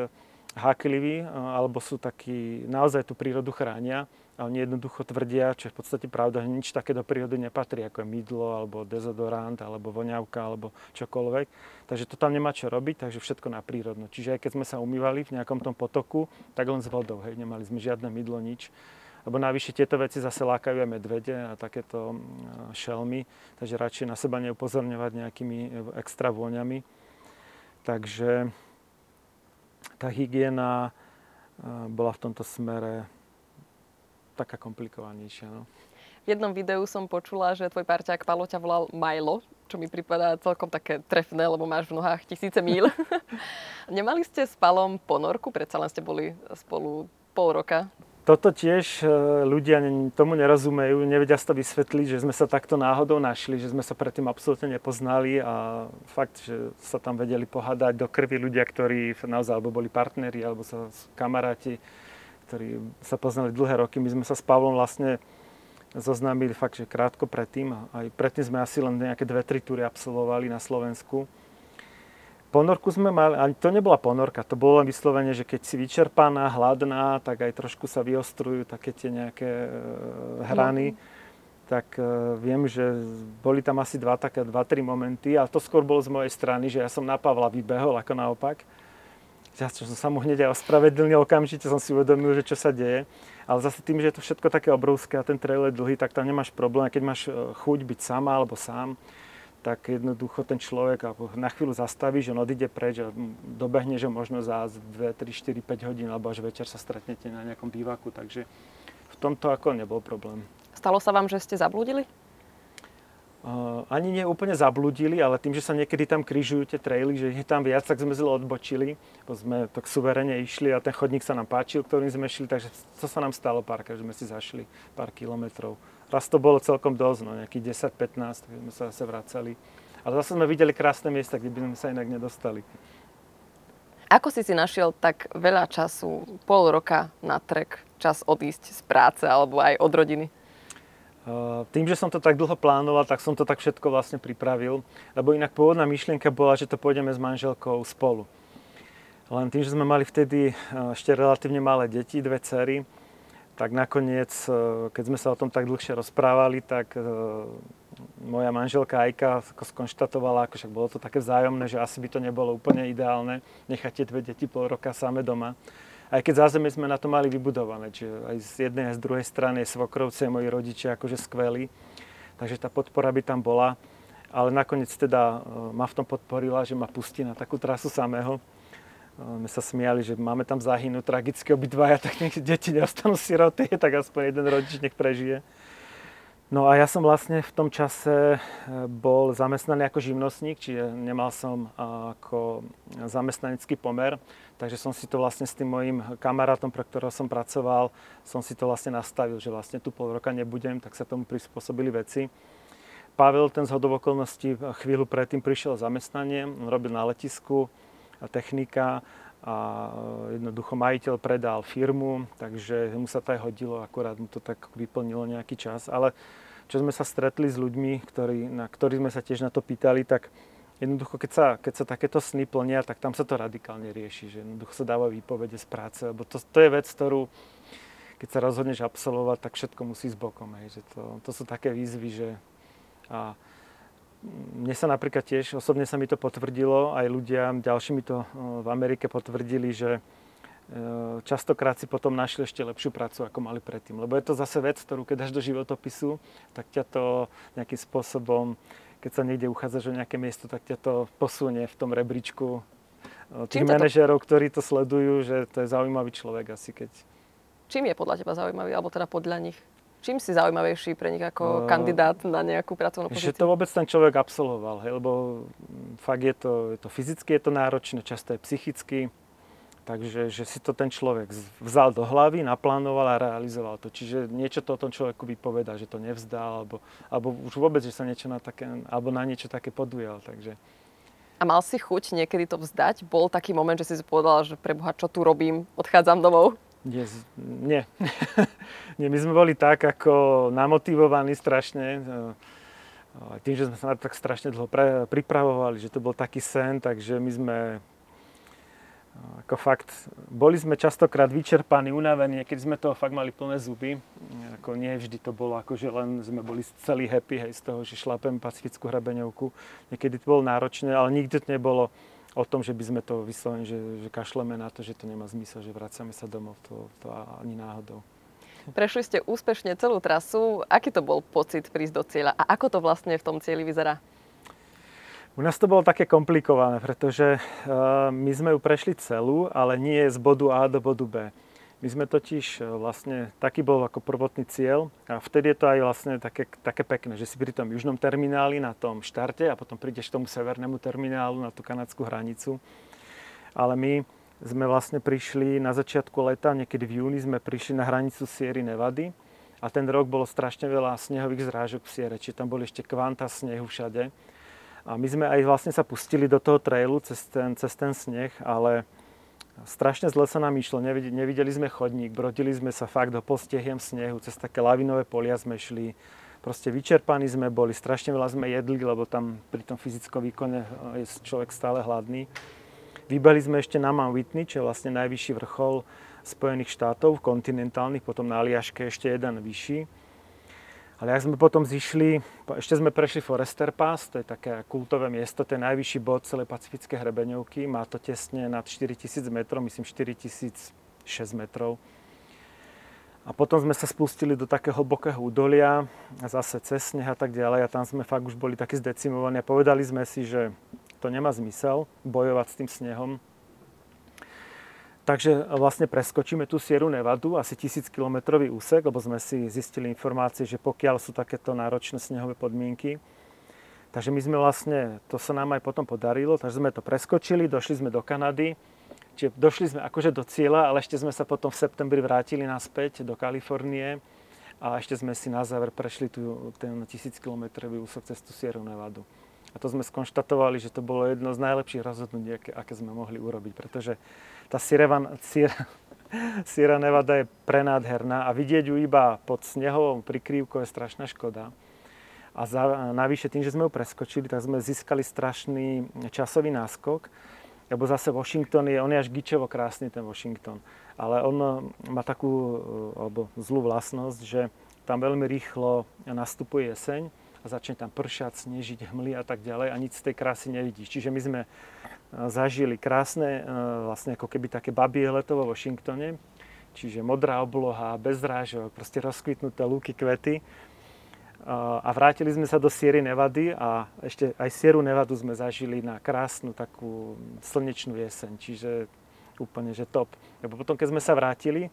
hákliví, e, alebo sú takí, naozaj tú prírodu chránia, ale nie jednoducho tvrdia, čo je v podstate pravda, že nič také do prírody nepatrí, ako je mydlo, alebo dezodorant, alebo voňavka, alebo čokoľvek. Takže to tam nemá čo robiť, takže všetko na prírodno. Čiže aj keď sme sa umývali v nejakom tom potoku, tak len s vodou, hej, nemali sme žiadne mydlo, nič lebo navyše tieto veci zase lákajú aj medvede a takéto mm, šelmy, takže radšej na seba neupozorňovať nejakými e, extra vôňami. Takže tá hygiena e, bola v tomto smere taká komplikovanejšia. No. V jednom videu som počula, že tvoj parťák Palo ťa volal Milo, čo mi pripadá celkom také trefné, lebo máš v nohách tisíce míl. (laughs) Nemali ste s Palom ponorku? Predsa len ste boli spolu pol roka toto tiež e, ľudia tomu nerozumejú, nevedia si to vysvetliť, že sme sa takto náhodou našli, že sme sa predtým absolútne nepoznali a fakt, že sa tam vedeli pohádať do krvi ľudia, ktorí naozaj alebo boli partneri, alebo sa kamaráti, ktorí sa poznali dlhé roky. My sme sa s Pavlom vlastne zoznámili fakt, že krátko predtým. Aj predtým sme asi len nejaké dve, tri túry absolvovali na Slovensku. Ponorku sme mali, ani to nebola ponorka, to bolo len vyslovene, že keď si vyčerpaná, hladná, tak aj trošku sa vyostrujú také tie nejaké e, hrany. No. Tak e, viem, že boli tam asi dva, také dva, tri momenty, ale to skôr bolo z mojej strany, že ja som na Pavla vybehol, ako naopak. Ja som sa mu hneď aj ospravedlnil, okamžite som si uvedomil, že čo sa deje. Ale zase tým, že je to všetko také obrovské a ten trail je dlhý, tak tam nemáš problém. Keď máš e, chuť byť sama alebo sám, tak jednoducho ten človek na chvíľu zastaví, že on odíde preč a dobehne, že možno za 2, 3, 4, 5 hodín alebo až večer sa stretnete na nejakom bývaku, takže v tomto ako nebol problém. Stalo sa vám, že ste zablúdili? Uh, ani nie úplne zabludili, ale tým, že sa niekedy tam križujú tie traily, že je tam viac, tak sme zle odbočili. Bo sme tak suverene išli a ten chodník sa nám páčil, ktorým sme šli, takže to sa nám stalo párkrát, že sme si zašli pár kilometrov. Raz to bolo celkom dosť, no, nejakých 10-15, tak sme sa zase vracali. Ale zase sme videli krásne miesta, kde by sme sa inak nedostali. Ako si si našiel tak veľa času, pol roka na trek, čas odísť z práce alebo aj od rodiny? Tým, že som to tak dlho plánoval, tak som to tak všetko vlastne pripravil, lebo inak pôvodná myšlienka bola, že to pôjdeme s manželkou spolu. Len tým, že sme mali vtedy ešte relatívne malé deti, dve cery, tak nakoniec, e, keď sme sa o tom tak dlhšie rozprávali, tak e, moja manželka Ajka skonštatovala, ako bolo to také vzájomné, že asi by to nebolo úplne ideálne nechať tie dve deti pol roka same doma. Aj keď zázemie sme na to mali vybudované, čiže aj z jednej aj z druhej strany svokrovci a moji rodičia akože skvelí, takže tá podpora by tam bola. Ale nakoniec teda e, ma v tom podporila, že ma pustí na takú trasu samého my sa smiali, že máme tam zahynúť tragicky obidvaja, tak nech deti neostanú siroty, (laughs) tak aspoň jeden rodič nech prežije. No a ja som vlastne v tom čase e, bol zamestnaný ako živnostník, čiže nemal som ako zamestnanecký pomer, takže som si to vlastne s tým mojim kamarátom, pre ktorého som pracoval, som si to vlastne nastavil, že vlastne tu pol roka nebudem, tak sa tomu prispôsobili veci. Pavel ten z okolností chvíľu predtým prišiel zamestnanie, robil na letisku, technika a e, jednoducho majiteľ predal firmu, takže mu sa to aj hodilo, akorát mu to tak vyplnilo nejaký čas. Ale čo sme sa stretli s ľuďmi, ktorí, na ktorých sme sa tiež na to pýtali, tak jednoducho, keď sa, keď sa takéto sny plnia, tak tam sa to radikálne rieši, že jednoducho sa dáva výpovede z práce, lebo to, to je vec, ktorú keď sa rozhodneš absolvovať, tak všetko musí s bokom. Hej, že to, to sú také výzvy, že a mne sa napríklad tiež, osobne sa mi to potvrdilo, aj ľudia ďalší mi to v Amerike potvrdili, že e, častokrát si potom našli ešte lepšiu prácu, ako mali predtým. Lebo je to zase vec, ktorú keď dáš do životopisu, tak ťa to nejakým spôsobom, keď sa niekde uchádzaš o nejaké miesto, tak ťa to posunie v tom rebríčku e, tých manažérov, ktorí to sledujú, že to je zaujímavý človek asi keď. Čím je podľa teba zaujímavý, alebo teda podľa nich? Čím si zaujímavejší pre nich ako uh, kandidát na nejakú pracovnú pozíciu? Že to vôbec ten človek absolvoval, hej, lebo fakt je to, je to fyzicky je to náročné, často je psychicky. Takže že si to ten človek vzal do hlavy, naplánoval a realizoval to. Čiže niečo to o tom človeku vypoveda, že to nevzdal, alebo, alebo už vôbec, že sa niečo na také, alebo na niečo také podujal. Takže... A mal si chuť niekedy to vzdať? Bol taký moment, že si si povedala, že preboha, čo tu robím, odchádzam domov? Nie, nie. (laughs) nie. My sme boli tak ako namotivovaní strašne. Tým, že sme sa tak strašne dlho pripravovali, že to bol taký sen, takže my sme ako fakt, boli sme častokrát vyčerpaní, unavení, keď sme toho fakt mali plné zuby. Ako nie vždy to bolo ako, že len sme boli celý happy hej, z toho, že šlapem pacifickú hrabeňovku. Niekedy to bolo náročné, ale nikdy to nebolo o tom, že by sme to vyslovene, že, že kašleme na to, že to nemá zmysel, že vracame sa domov. To, to ani náhodou. Prešli ste úspešne celú trasu. Aký to bol pocit prísť do cieľa a ako to vlastne v tom cieli vyzerá? U nás to bolo také komplikované, pretože uh, my sme ju prešli celú, ale nie z bodu A do bodu B. My sme totiž uh, vlastne, taký bol ako prvotný cieľ a vtedy je to aj vlastne také, také pekné, že si pri tom južnom termináli na tom štarte a potom prídeš k tomu severnému terminálu na tú kanadskú hranicu. Ale my sme vlastne prišli na začiatku leta, niekedy v júni sme prišli na hranicu Sierry Nevady a ten rok bolo strašne veľa snehových zrážok v Siere, čiže tam boli ešte kvanta snehu všade. A my sme aj vlastne sa pustili do toho trailu cez ten, cez ten sneh, ale strašne zle sa nám išlo. Nevideli, sme chodník, brodili sme sa fakt do postehiem snehu, cez také lavinové polia sme šli. Proste vyčerpaní sme boli, strašne veľa sme jedli, lebo tam pri tom fyzickom výkone je človek stále hladný. Vybehli sme ešte na Mount Whitney, čo je vlastne najvyšší vrchol Spojených štátov, kontinentálnych, potom na Aliaške ešte jeden vyšší. Ale ak sme potom zišli, ešte sme prešli Forester Pass, to je také kultové miesto, to je najvyšší bod celej pacifické hrebeňovky, má to tesne nad 4000 metrov, myslím 4006 metrov. A potom sme sa spustili do takého hlbokého údolia, zase cez sneh a tak ďalej. A tam sme fakt už boli takí zdecimovaní a povedali sme si, že to nemá zmysel bojovať s tým snehom, Takže vlastne preskočíme tú Sieru Nevadu, asi 1000 km úsek, lebo sme si zistili informácie, že pokiaľ sú takéto náročné snehové podmienky. Takže my sme vlastne, to sa nám aj potom podarilo, takže sme to preskočili, došli sme do Kanady, čiže došli sme akože do cieľa, ale ešte sme sa potom v septembri vrátili naspäť do Kalifornie a ešte sme si na záver prešli tu, ten 1000 km úsek cez tú Sieru Nevadu. A to sme skonštatovali, že to bolo jedno z najlepších rozhodnutí, aké, aké sme mohli urobiť, pretože tá Sierra, Sierra Nevada je prenádherná a vidieť ju iba pod snehovou prikrývkou je strašná škoda. A za, navyše tým, že sme ju preskočili, tak sme získali strašný časový náskok, lebo zase Washington je, on je až gičevo krásny ten Washington, ale on má takú alebo zlú vlastnosť, že tam veľmi rýchlo nastupuje jeseň a začne tam pršať, snežiť, hmly a tak ďalej a nič z tej krásy nevidíš. Čiže my sme zažili krásne, e, vlastne ako keby také babie leto vo Washingtone, čiže modrá obloha, bez rážok, proste rozkvitnuté lúky, kvety. E, a vrátili sme sa do Sierry Nevady a ešte aj Sieru Nevadu sme zažili na krásnu takú slnečnú jeseň, čiže úplne, že top. Lebo potom, keď sme sa vrátili,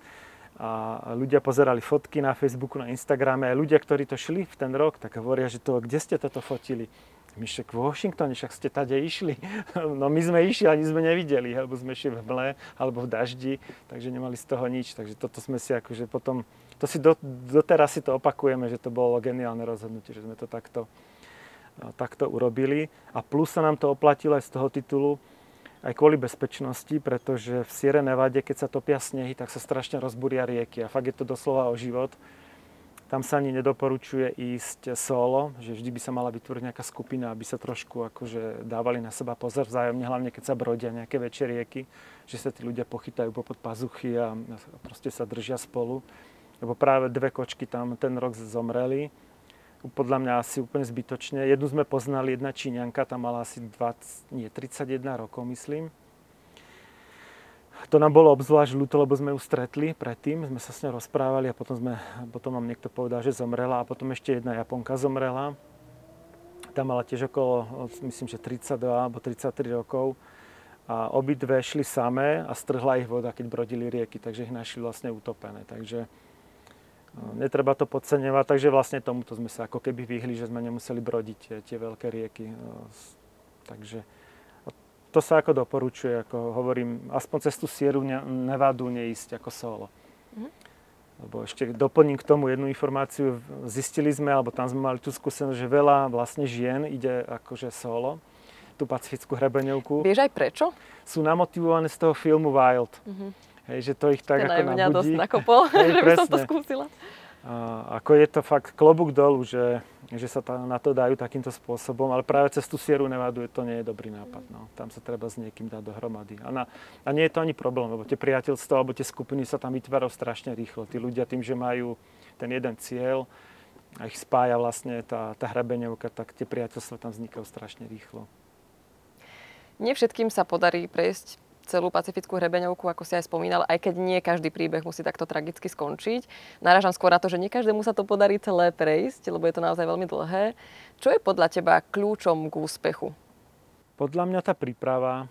a ľudia pozerali fotky na Facebooku, na Instagrame. Aj ľudia, ktorí to šli v ten rok, tak hovoria, že to, kde ste toto fotili? My však v Washingtone, však ste tade išli. (laughs) No my sme išli, ani sme nevideli, lebo sme šli v hmle alebo v daždi, takže nemali z toho nič. Takže toto sme si akože potom, to si do, doteraz si to opakujeme, že to bolo geniálne rozhodnutie, že sme to takto, takto urobili. A plus sa nám to oplatilo aj z toho titulu, aj kvôli bezpečnosti, pretože v Sierra Nevade, keď sa topia snehy, tak sa strašne rozbúria rieky a fakt je to doslova o život. Tam sa ani nedoporučuje ísť solo, že vždy by sa mala vytvoriť nejaká skupina, aby sa trošku akože dávali na seba pozor vzájomne, hlavne keď sa brodia nejaké väčšie rieky, že sa tí ľudia pochytajú popod pazuchy a proste sa držia spolu. Lebo práve dve kočky tam ten rok zomreli podľa mňa asi úplne zbytočne. Jednu sme poznali, jedna Číňanka, tam mala asi 20, nie, 31 rokov, myslím. To nám bolo obzvlášť ľúto, lebo sme ju stretli predtým, sme sa s ňou rozprávali a potom, sme, potom nám niekto povedal, že zomrela a potom ešte jedna Japonka zomrela. Tá mala tiež okolo, myslím, že 32 alebo 33 rokov a obidve šli samé a strhla ich voda, keď brodili rieky, takže ich našli vlastne utopené. Takže Netreba to podceňovať, takže vlastne tomuto sme sa ako keby vyhli, že sme nemuseli brodiť tie, tie veľké rieky. Takže to sa ako doporučuje, ako hovorím, aspoň cez tú Sieru Nevadu neísť ako solo. Mm. Lebo ešte doplním k tomu jednu informáciu. Zistili sme, alebo tam sme mali tú skúsenosť, že veľa vlastne žien ide akože solo tú pacifickú hrebeňovku. Vieš aj prečo? Sú namotivované z toho filmu Wild. Mm-hmm. Hej, že to ich tak Ten ako aj mňa nabudí. dosť nakopol, Hej, (laughs) že by som to presne. skúsila. Ako je to fakt klobúk dolu, že, že sa na to dajú takýmto spôsobom, ale práve cez tú Sieru Nevadu to nie je dobrý nápad. No. Tam sa treba s niekým dať dohromady. A, na, a nie je to ani problém, lebo tie priateľstva alebo tie skupiny sa tam vytvárajú strašne rýchlo. Tí ľudia tým, že majú ten jeden cieľ a ich spája vlastne tá, tá hrebeňovka, tak tie priateľstva tam vznikajú strašne rýchlo. Nie všetkým sa podarí prejsť celú pacifickú hrebeňovku, ako si aj spomínal, aj keď nie každý príbeh musí takto tragicky skončiť. Narážam skôr na to, že nie každému sa to podarí celé prejsť, lebo je to naozaj veľmi dlhé. Čo je podľa teba kľúčom k úspechu? Podľa mňa tá príprava,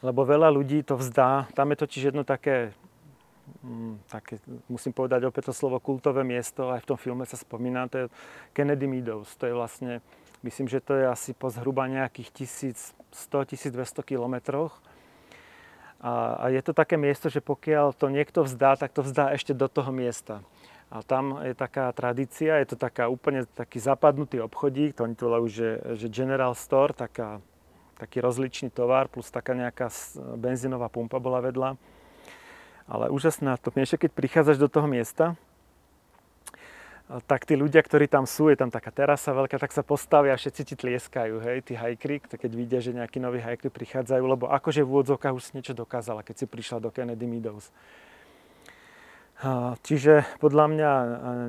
lebo veľa ľudí to vzdá. Tam je totiž jedno také, mm, také, musím povedať opäť to slovo kultové miesto, aj v tom filme sa spomína, to je Kennedy Meadows. To je vlastne, myslím, že to je asi po zhruba nejakých 1100-1200 kilometroch. A, je to také miesto, že pokiaľ to niekto vzdá, tak to vzdá ešte do toho miesta. A tam je taká tradícia, je to taká úplne taký zapadnutý obchodík, to oni to volajú, že, že General Store, taká, taký rozličný tovar, plus taká nejaká benzínová pumpa bola vedľa. Ale úžasná to ešte keď prichádzaš do toho miesta, tak tí ľudia, ktorí tam sú, je tam taká terasa veľká, tak sa postavia a všetci ti tlieskajú, hej, tí hajkri, keď vidia, že nejakí noví hajkri prichádzajú, lebo akože v úvodzovkách už si niečo dokázala, keď si prišla do Kennedy Meadows. Čiže podľa mňa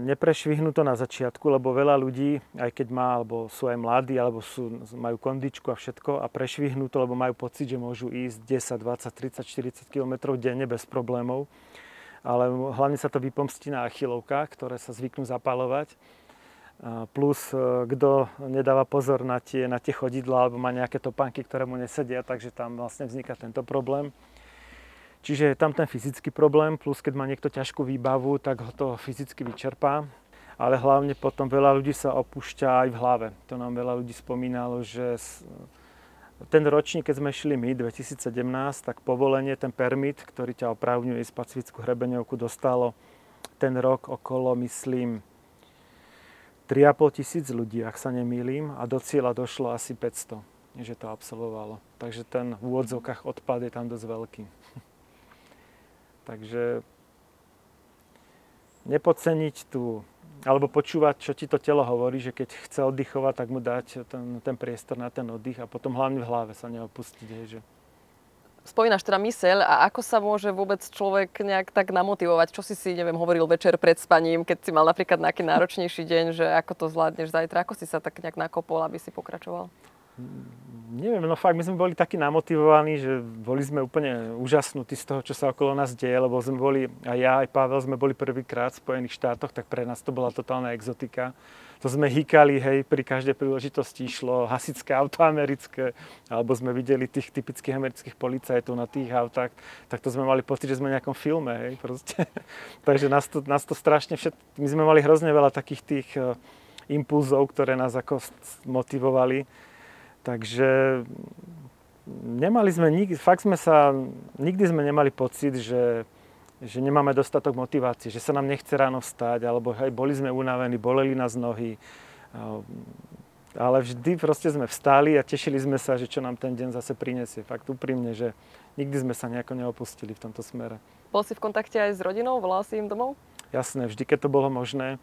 neprešvihnú to na začiatku, lebo veľa ľudí, aj keď má, alebo sú aj mladí, alebo sú, majú kondičku a všetko a prešvihnú to, lebo majú pocit, že môžu ísť 10, 20, 30, 40 km denne bez problémov. Ale hlavne sa to vypomstí na achilovkách, ktoré sa zvyknú zapalovať. Plus, e, kto nedáva pozor na tie, na tie chodidla alebo má nejaké topánky, ktoré mu nesedia, takže tam vlastne vzniká tento problém. Čiže je tam ten fyzický problém, plus keď má niekto ťažkú výbavu, tak ho to fyzicky vyčerpá. Ale hlavne potom veľa ľudí sa opúšťa aj v hlave. To nám veľa ľudí spomínalo, že ten ročník, keď sme šli my, 2017, tak povolenie, ten permit, ktorý ťa opravňuje ísť pacifickú hrebeňovku, dostalo ten rok okolo, myslím, 3,5 tisíc ľudí, ak sa nemýlim, a do cieľa došlo asi 500, že to absolvovalo. Takže ten v úvodzovkách odpad je tam dosť veľký. (laughs) Takže nepodceniť tú, alebo počúvať, čo ti to telo hovorí, že keď chce oddychovať, tak mu dať ten, ten priestor na ten oddych a potom hlavne v hlave sa neopustiť. Hej, že Spomínaš teda myseľ a ako sa môže vôbec človek nejak tak namotivovať? Čo si si, neviem, hovoril večer pred spaním, keď si mal napríklad nejaký náročnejší deň, že ako to zvládneš zajtra? Ako si sa tak nejak nakopol, aby si pokračoval? Neviem, no fakt, my sme boli takí namotivovaní, že boli sme úplne úžasnutí z toho, čo sa okolo nás deje, lebo sme boli, aj ja, aj Pavel sme boli prvýkrát v Spojených štátoch, tak pre nás to bola totálna exotika. To sme hýkali, hej, pri každej príležitosti išlo hasičské auto americké, alebo sme videli tých typických amerických policajtov na tých autách, tak to sme mali pocit, že sme v nejakom filme, hej, proste. (laughs) Takže nás to, nás to strašne všet... My sme mali hrozne veľa takých tých eh, impulzov, ktoré nás ako motivovali. Takže nemali sme, nik- fakt sme sa, nikdy sme nemali pocit, že, že nemáme dostatok motivácie, že sa nám nechce ráno vstať, alebo hej, boli sme unavení, boleli nás nohy. Ale vždy proste sme vstali a tešili sme sa, že čo nám ten deň zase prinesie. Fakt úprimne, že nikdy sme sa nejako neopustili v tomto smere. Bol si v kontakte aj s rodinou? Volal si im domov? Jasné, vždy, keď to bolo možné.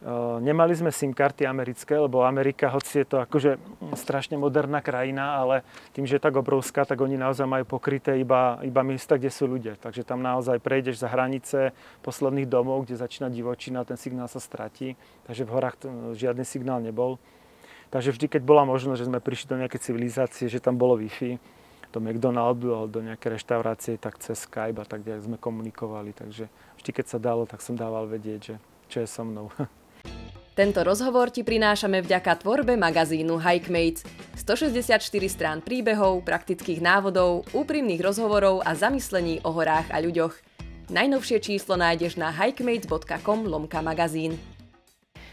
Uh, Nemali sme SIM karty americké, lebo Amerika, hoci je to akože strašne moderná krajina, ale tým, že je tak obrovská, tak oni naozaj majú pokryté iba, iba miesta, kde sú ľudia. Takže tam naozaj prejdeš za hranice posledných domov, kde začína divočina, ten signál sa stratí. Takže v horách to, žiadny signál nebol. Takže vždy, keď bola možnosť, že sme prišli do nejakej civilizácie, že tam bolo Wi-Fi, do McDonaldu alebo do nejakej reštaurácie, tak cez Skype a tak ďalej sme komunikovali. Takže vždy, keď sa dalo, tak som dával vedieť, že čo je so mnou. (laughs) Tento rozhovor ti prinášame vďaka tvorbe magazínu Hikemates. 164 strán príbehov, praktických návodov, úprimných rozhovorov a zamyslení o horách a ľuďoch. Najnovšie číslo nájdeš na hikemates.com lomka magazín.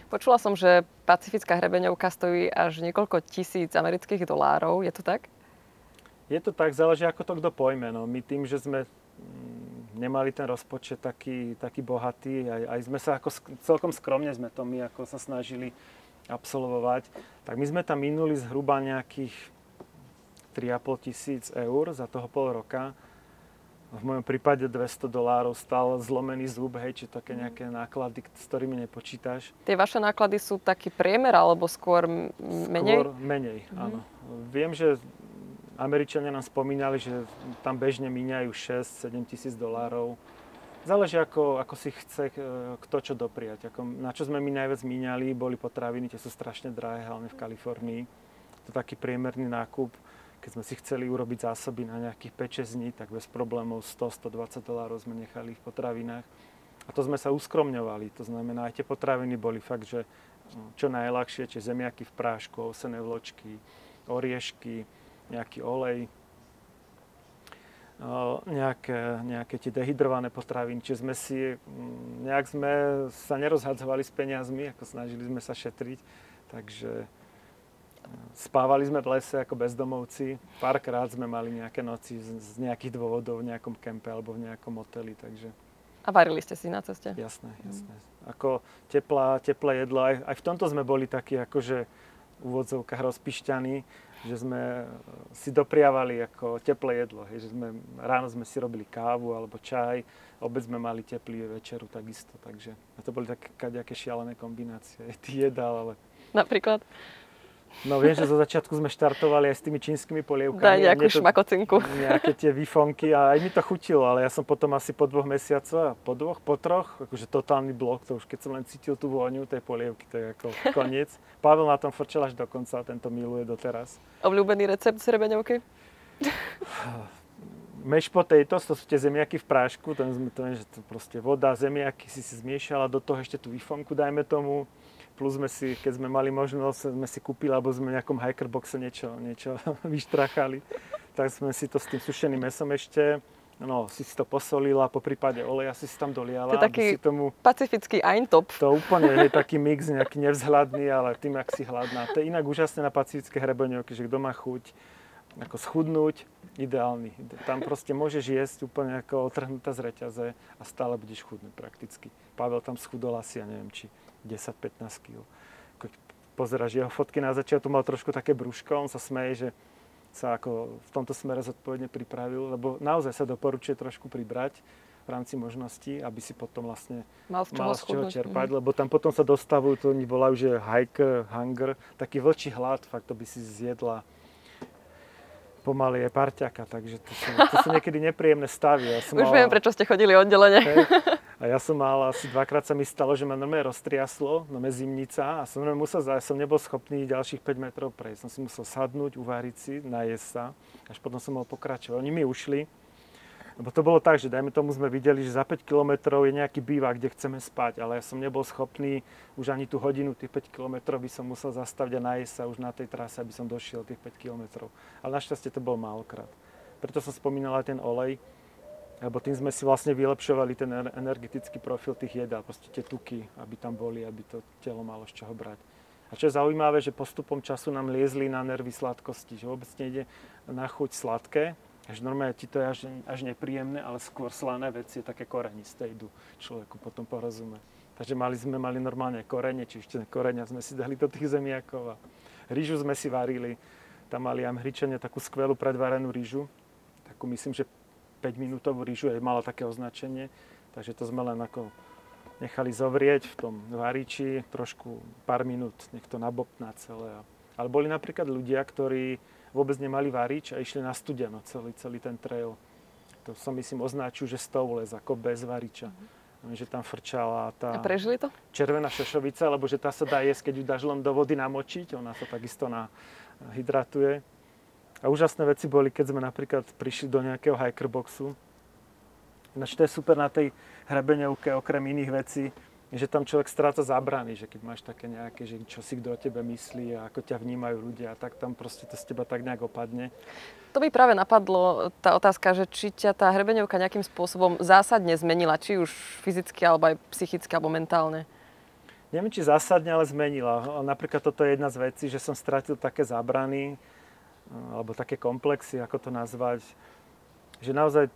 Počula som, že pacifická hrebeňovka stojí až niekoľko tisíc amerických dolárov. Je to tak? Je to tak, záleží ako to kto pojme. No. My tým, že sme mm, nemali ten rozpočet taký, taký bohatý, aj, aj sme sa ako celkom skromne sme to my ako sa snažili absolvovať, tak my sme tam minuli zhruba nejakých 3,5 tisíc eur za toho pol roka. V mojom prípade 200 dolárov stal zlomený zub, hej, či také mhm. nejaké náklady, s ktorými nepočítaš. Tie vaše náklady sú taký priemer, alebo skôr menej? Skôr menej, mm. áno. Viem, že Američania nám spomínali, že tam bežne míňajú 6-7 tisíc dolárov Záleží, ako, ako si chce kto čo dopriať. Ako, na čo sme my najviac míňali, boli potraviny, tie sú strašne drahé, hlavne v Kalifornii. To je taký priemerný nákup. Keď sme si chceli urobiť zásoby na nejakých 5-6 dní, tak bez problémov 100-120 dolárov sme nechali v potravinách. A to sme sa uskromňovali. To znamená, aj tie potraviny boli fakt, že no, čo najľahšie, čiže zemiaky v prášku, osené vločky, oriešky, nejaký olej, nejaké, nejaké tie dehydrované potraviny. Čiže sme si, mm, nejak sme sa nerozhadzovali s peniazmi, ako snažili sme sa šetriť. Takže e, spávali sme v lese ako bezdomovci. Párkrát sme mali nejaké noci z, z nejakých dôvodov v nejakom kempe alebo v nejakom hoteli. Takže... A varili ste si na ceste? Jasné, jasné. Ako teplá, teplé jedlo. Aj, aj v tomto sme boli takí akože v úvodzovkách rozpišťaní že sme eh, si dopriavali ako teplé jedlo. Hej, že sme, ráno sme si robili kávu alebo čaj, obec sme mali teplý večeru takisto. Takže to boli také kaďaké šialené kombinácie (laughs) tých jedál. Ale... Napríklad? No viem, že zo začiatku sme štartovali aj s tými čínskymi polievkami. Daj nejakú to, šmakocinku. Nejaké tie výfonky a aj mi to chutilo, ale ja som potom asi po dvoch mesiacoch, po dvoch, po troch, akože totálny blok, to už keď som len cítil tú vôňu tej polievky, to je ako koniec. Pavel na tom frčel až do konca, tento miluje doteraz. Obľúbený recept z rebeňovky? Mesh potatoes, to sú tie zemiaky v prášku, to je, to je, to proste voda, zemiaky si si zmiešala, do toho ešte tú výfonku dajme tomu, plus sme si, keď sme mali možnosť, sme si kúpili, alebo sme v nejakom hikerboxe niečo, niečo (laughs) vyštrachali, tak sme si to s tým sušeným mesom ešte, no, si si to posolila, po prípade oleja si si tam doliala. To je taký si tomu, pacifický eintop. To úplne je taký mix, nejaký nevzhľadný, ale tým, ak si hladná. To je inak úžasné na pacifické hrebeňovky, že kto má chuť, ako schudnúť, ideálny. Tam proste môžeš jesť úplne ako otrhnutá z reťaze a stále budeš chudnúť prakticky. Pavel tam schudol asi, ja neviem, či 10-15 kg. Keď pozeráš jeho fotky na začiatku, mal trošku také brúško, on sa smeje, že sa ako v tomto smere zodpovedne pripravil, lebo naozaj sa doporučuje trošku pribrať v rámci možností, aby si potom vlastne mal z čoho, mal z čoho čerpať, mm. lebo tam potom sa dostavujú, to oni volajú, že hiker, hunger, taký vlčí hlad, fakt to by si zjedla pomaly je parťaka, takže to sú, to sú niekedy nepríjemné stavy. Ja som Už mal, viem, prečo ste chodili oddelenie. Hej, (laughs) a ja som mal asi dvakrát sa mi stalo, že ma normálne roztriaslo, no zimnica a som normálne musel, ja som nebol schopný ďalších 5 metrov prejsť. Som si musel sadnúť, uváriť si, najesť sa, až potom som mohol pokračovať. Oni mi ušli, lebo to bolo tak, že dajme tomu sme videli, že za 5 km je nejaký bývak, kde chceme spať, ale ja som nebol schopný už ani tú hodinu, tých 5 km by som musel zastaviť a nájsť sa už na tej trase, aby som došiel tých 5 km. Ale našťastie to bolo málokrát. Preto som spomínal aj ten olej, lebo tým sme si vlastne vylepšovali ten energetický profil tých jedál, proste tie tuky, aby tam boli, aby to telo malo z čoho brať. A čo je zaujímavé, že postupom času nám liezli na nervy sladkosti, že vôbec nejde na chuť sladké, až normálne ti to je až, až nepríjemné, ale skôr slané veci, také korenisté idú človeku potom porozumieť. Takže mali sme mali normálne korene, či ešte korenia sme si dali do tých zemiakov a rýžu sme si varili. Tam mali Američania takú skvelú predvarenú rýžu, takú myslím, že 5 minútovú rýžu, aj mala také označenie, takže to sme len ako nechali zovrieť v tom variči trošku pár minút, nech to nabopná celé. Ale boli napríklad ľudia, ktorí vôbec nemali varič a išli na studeno celý, celý ten trail. To som myslím označil, že stovles, ako bez variča. Mm-hmm. Že tam frčala tá a prežili to? červená šošovica, lebo že tá sa dá jesť, keď ju dáš len do vody namočiť, ona sa takisto na, hydratuje. A úžasné veci boli, keď sme napríklad prišli do nejakého hikerboxu. Ináč to je super na tej hrebeňovke, okrem iných vecí, že tam človek stráca zábrany, že keď máš také nejaké, že čo si kto o tebe myslí a ako ťa vnímajú ľudia, tak tam proste to z teba tak nejak opadne. To by práve napadlo tá otázka, že či ťa tá hrebeňovka nejakým spôsobom zásadne zmenila, či už fyzicky, alebo aj psychicky, alebo mentálne. Neviem, či zásadne, ale zmenila. Napríklad toto je jedna z vecí, že som stratil také zábrany, alebo také komplexy, ako to nazvať, že naozaj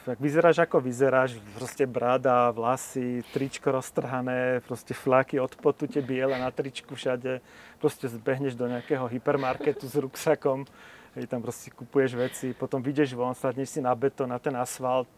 tak vyzeráš ako vyzeráš, proste brada, vlasy, tričko roztrhané, proste flaky od potu tie biele na tričku všade, proste zbehneš do nejakého hypermarketu s ruksakom, hej, tam proste kupuješ veci, potom vyjdeš von, sadneš si na betón, na ten asfalt,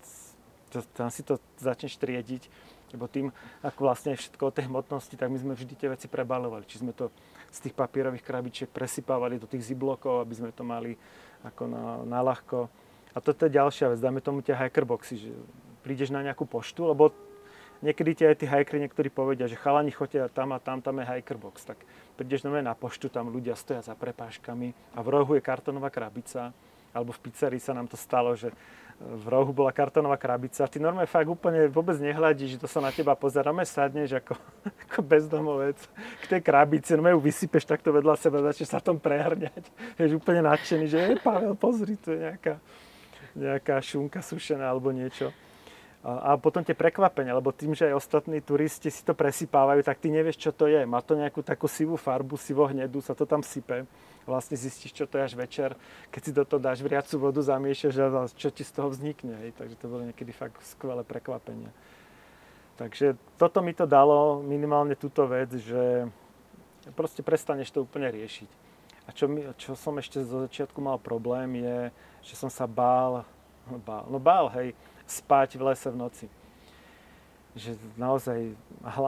tam si to začneš triediť, lebo tým, ako vlastne všetko o tej hmotnosti, tak my sme vždy tie veci prebalovali. Či sme to z tých papierových krabičiek presypávali do tých ziblokov, aby sme to mali ako na, na ľahko a toto je ďalšia vec, dáme tomu tie hackerboxy, že prídeš na nejakú poštu, lebo niekedy tie aj tí hackery niektorí povedia, že chalani chodia tam a tam, tam je hackerbox. Tak prídeš na poštu, tam ľudia stoja za prepážkami a v rohu je kartonová krabica, alebo v pizzerii sa nám to stalo, že v rohu bola kartonová krabica. Ty normálne fakt úplne vôbec nehľadíš, to sa na teba pozeráme, sadneš ako, (laughs) ako bezdomovec k tej krabici, no ju vysypeš takto vedľa seba, začneš sa tom prehrňať. (laughs) Ješ úplne nadšený, že je Pavel, pozri, to je nejaká nejaká šunka sušená alebo niečo. A potom tie prekvapenia, lebo tým, že aj ostatní turisti si to presypávajú, tak ty nevieš, čo to je. Má to nejakú takú sivú farbu, sivo hnedu, sa to tam sype. Vlastne zistíš, čo to je až večer, keď si do toho dáš vriacu vodu, zamiešaš a čo ti z toho vznikne. Hej. Takže to bolo niekedy fakt skvelé prekvapenie. Takže toto mi to dalo, minimálne túto vec, že proste prestaneš to úplne riešiť. A čo, mi, čo som ešte zo začiatku mal problém je, že som sa bál, bál, no bál, hej, spať v lese v noci. Že naozaj,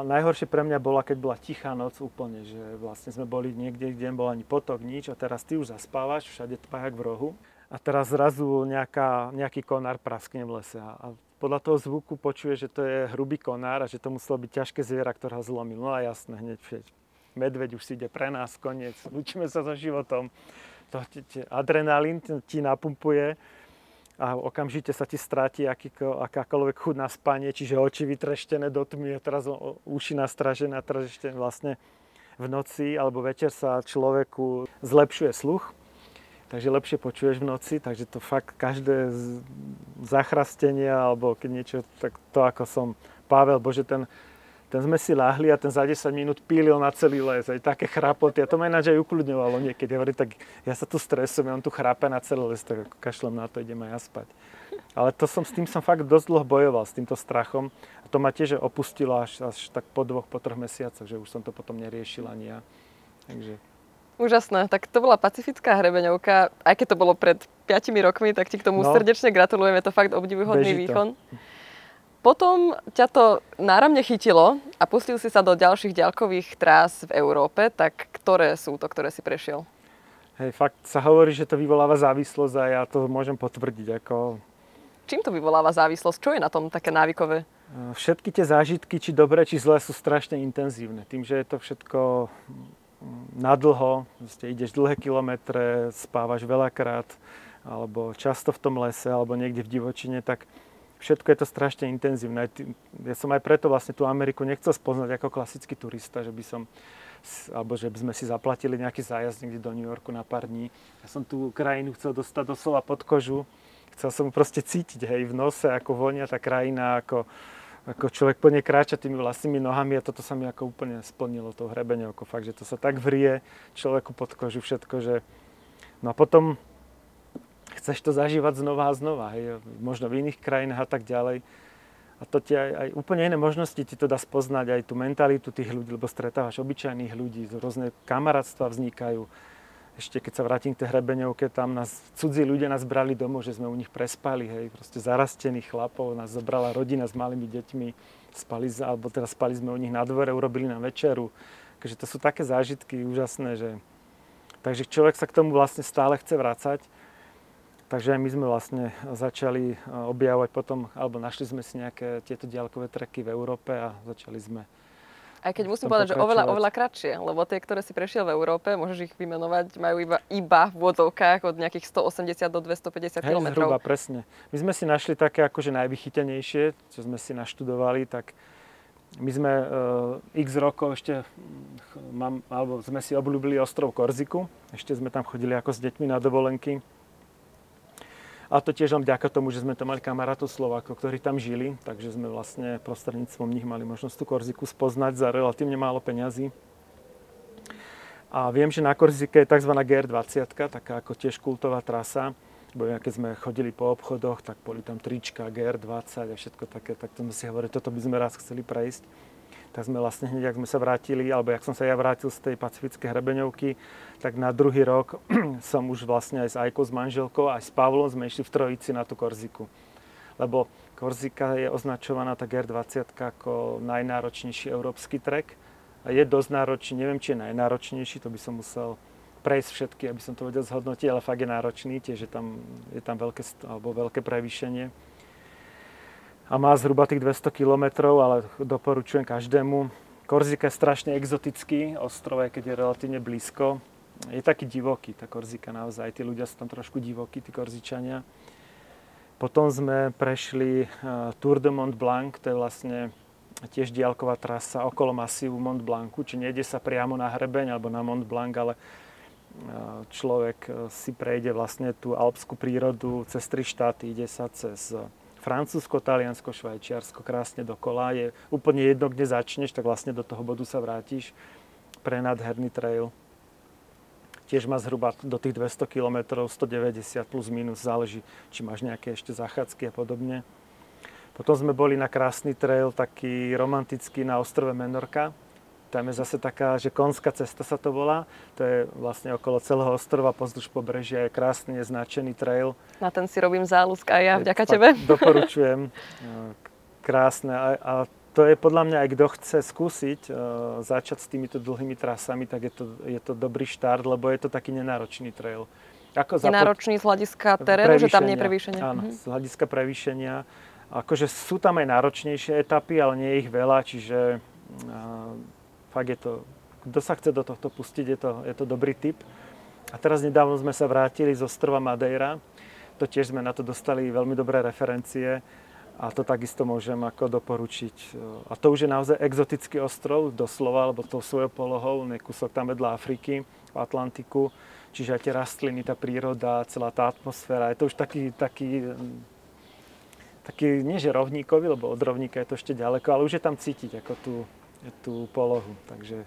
najhoršie pre mňa bola, keď bola tichá noc úplne, že vlastne sme boli niekde, kde nebol ani potok, nič a teraz ty už zaspávaš, všade tvajak v rohu. A teraz zrazu nejaká, nejaký konár praskne v lese. A podľa toho zvuku počuje, že to je hrubý konár a že to muselo byť ťažké zviera, ktoré ho zlomil. No a jasné, hneď medveď už si ide pre nás, koniec, učíme sa so životom. To, adrenalín ti napumpuje a okamžite sa ti stráti akýko, akákoľvek chuť na spanie, čiže oči vytreštené do tmy a teraz uši nastražené a ešte vlastne v noci alebo večer sa človeku zlepšuje sluch, takže lepšie počuješ v noci, takže to fakt každé zachrastenie alebo keď niečo, tak to ako som Pavel, bože ten ten sme si láhli a ten za 10 minút pílil na celý les, aj také chrapoty. A to ma ináč aj ukludňovalo niekedy. Hovorí, tak ja sa tu stresujem, on tu chrápe na celý les, tak ako kašlem na to, idem aj ja spať. Ale to som, s tým som fakt dosť dlho bojoval, s týmto strachom. A to ma tiež opustilo až, až tak po dvoch, po troch mesiacoch, že už som to potom neriešil ani ja. Takže... Úžasné, tak to bola pacifická hrebeňovka. Aj keď to bolo pred 5 rokmi, tak ti k tomu no, srdečne gratulujeme, to fakt obdivuhodný výkon. To. Potom ťa to náramne chytilo a pustil si sa do ďalších ďalkových trás v Európe, tak ktoré sú to, ktoré si prešiel? Hej, fakt sa hovorí, že to vyvoláva závislosť a ja to môžem potvrdiť. Ako... Čím to vyvoláva závislosť? Čo je na tom také návykové? Všetky tie zážitky, či dobré, či zlé, sú strašne intenzívne. Tým, že je to všetko nadlho, ideš dlhé kilometre, spávaš veľakrát, alebo často v tom lese, alebo niekde v divočine, tak všetko je to strašne intenzívne. Ja som aj preto vlastne tú Ameriku nechcel spoznať ako klasický turista, že by som alebo že by sme si zaplatili nejaký zájazd niekde do New Yorku na pár dní. Ja som tú krajinu chcel dostať doslova pod kožu. Chcel som proste cítiť, hej, v nose, ako vonia tá krajina, ako, ako človek po nej kráča tými vlastnými nohami a toto sa mi ako úplne splnilo, tou hrebeňovkou. Fakt, že to sa tak vrie človeku pod kožu všetko, že... No a potom chceš to zažívať znova a znova, hej, možno v iných krajinách a tak ďalej. A to ti aj, aj úplne iné možnosti ti to dá spoznať, aj tú mentalitu tých ľudí, lebo stretávaš obyčajných ľudí, rôzne kamarátstva vznikajú. Ešte keď sa vrátim k tej hrebeňovke, tam nás cudzí ľudia nás brali domov, že sme u nich prespali, hej, proste zarastených chlapov, nás zobrala rodina s malými deťmi, spali, alebo teda spali sme u nich na dvore, urobili nám večeru. Takže to sú také zážitky úžasné, že... Takže človek sa k tomu vlastne stále chce vrácať Takže aj my sme vlastne začali e, objavovať potom, alebo našli sme si nejaké tieto diaľkové treky v Európe a začali sme aj keď musím povedať, že oveľa, oveľa kratšie, lebo tie, ktoré si prešiel v Európe, môžeš ich vymenovať, majú iba, iba v vodovkách od nejakých 180 do 250 km. zhruba, presne. My sme si našli také akože najvychytenejšie, čo sme si naštudovali, tak my sme uh, x rokov ešte, mám, alebo sme si obľúbili ostrov Korziku. Ešte sme tam chodili ako s deťmi na dovolenky. A to tiež len vďaka tomu, že sme tam mali kamarátov Slovákov, ktorí tam žili, takže sme vlastne prostredníctvom nich mali možnosť tú Korziku spoznať za relatívne málo peňazí. A viem, že na Korzike je tzv. GR20, taká ako tiež kultová trasa, bo keď sme chodili po obchodoch, tak boli tam trička, GR20 a všetko také, tak to si hovorili, toto by sme raz chceli prejsť. Tak sme vlastne hneď, ak sme sa vrátili, alebo ak som sa ja vrátil z tej pacifickej hrebeňovky, tak na druhý rok (clears throat) som už vlastne aj s Ajkou, s manželkou, aj s Pavlom sme išli v trojici na tú Korziku. Lebo Korzika je označovaná tá GR20 ako najnáročnejší európsky trek. A je dosť náročný, neviem, či je najnáročnejší, to by som musel prejsť všetky, aby som to vedel zhodnotiť, ale fakt je náročný, tiež je tam, je tam veľké, alebo veľké prevýšenie. A má zhruba tých 200 km, ale doporučujem každému. Korzika je strašne exotický ostrov, aj keď je relatívne blízko. Je taký divoký, tá Korzika naozaj. Tí ľudia sú tam trošku divokí, tí Korzičania. Potom sme prešli uh, Tour de Mont Blanc, to je vlastne tiež diálková trasa okolo masívu Mont Blancu, či nejde sa priamo na hrebeň alebo na Mont Blanc, ale človek e, si prejde vlastne tú alpskú prírodu cez tri štáty, ide sa cez Francúzsko, Taliansko, Švajčiarsko, krásne dokola. Je úplne jedno, kde začneš, tak vlastne do toho bodu sa vrátiš. Pre nádherný trail. Tiež má zhruba do tých 200 km, 190 plus minus, záleží, či máš nejaké ešte zachádzky a podobne. Potom sme boli na krásny trail, taký romantický na ostrove Menorka, tam je zase taká, že konská cesta sa to volá. To je vlastne okolo celého ostrova pozdĺž pobrežia. Je krásny, je značený trail. Na ten si robím záľusk aj ja, vďaka tebe. (laughs) Doporučujem. Krásne. A, a to je podľa mňa, aj kto chce skúsiť uh, začať s týmito dlhými trasami, tak je to, je to dobrý štart, lebo je to taký nenáročný trail. Ako nenáročný z hľadiska terénu, že tam nie je prevýšenie. Áno, mhm. z hľadiska prevýšenia. Akože sú tam aj náročnejšie etapy, ale nie je ich veľa, čiže uh, fakt je to, kto sa chce do tohto pustiť, je to, je to dobrý tip. A teraz nedávno sme sa vrátili z ostrova Madeira. To tiež sme na to dostali veľmi dobré referencie a to takisto môžem ako doporučiť. A to už je naozaj exotický ostrov, doslova, lebo tou svojou polohou, je kúsok tam vedľa Afriky, v Atlantiku. Čiže aj tie rastliny, tá príroda, celá tá atmosféra, je to už taký, taký, taký nie že rovníkový, lebo od rovníka je to ešte ďaleko, ale už je tam cítiť ako tú, tú polohu. Takže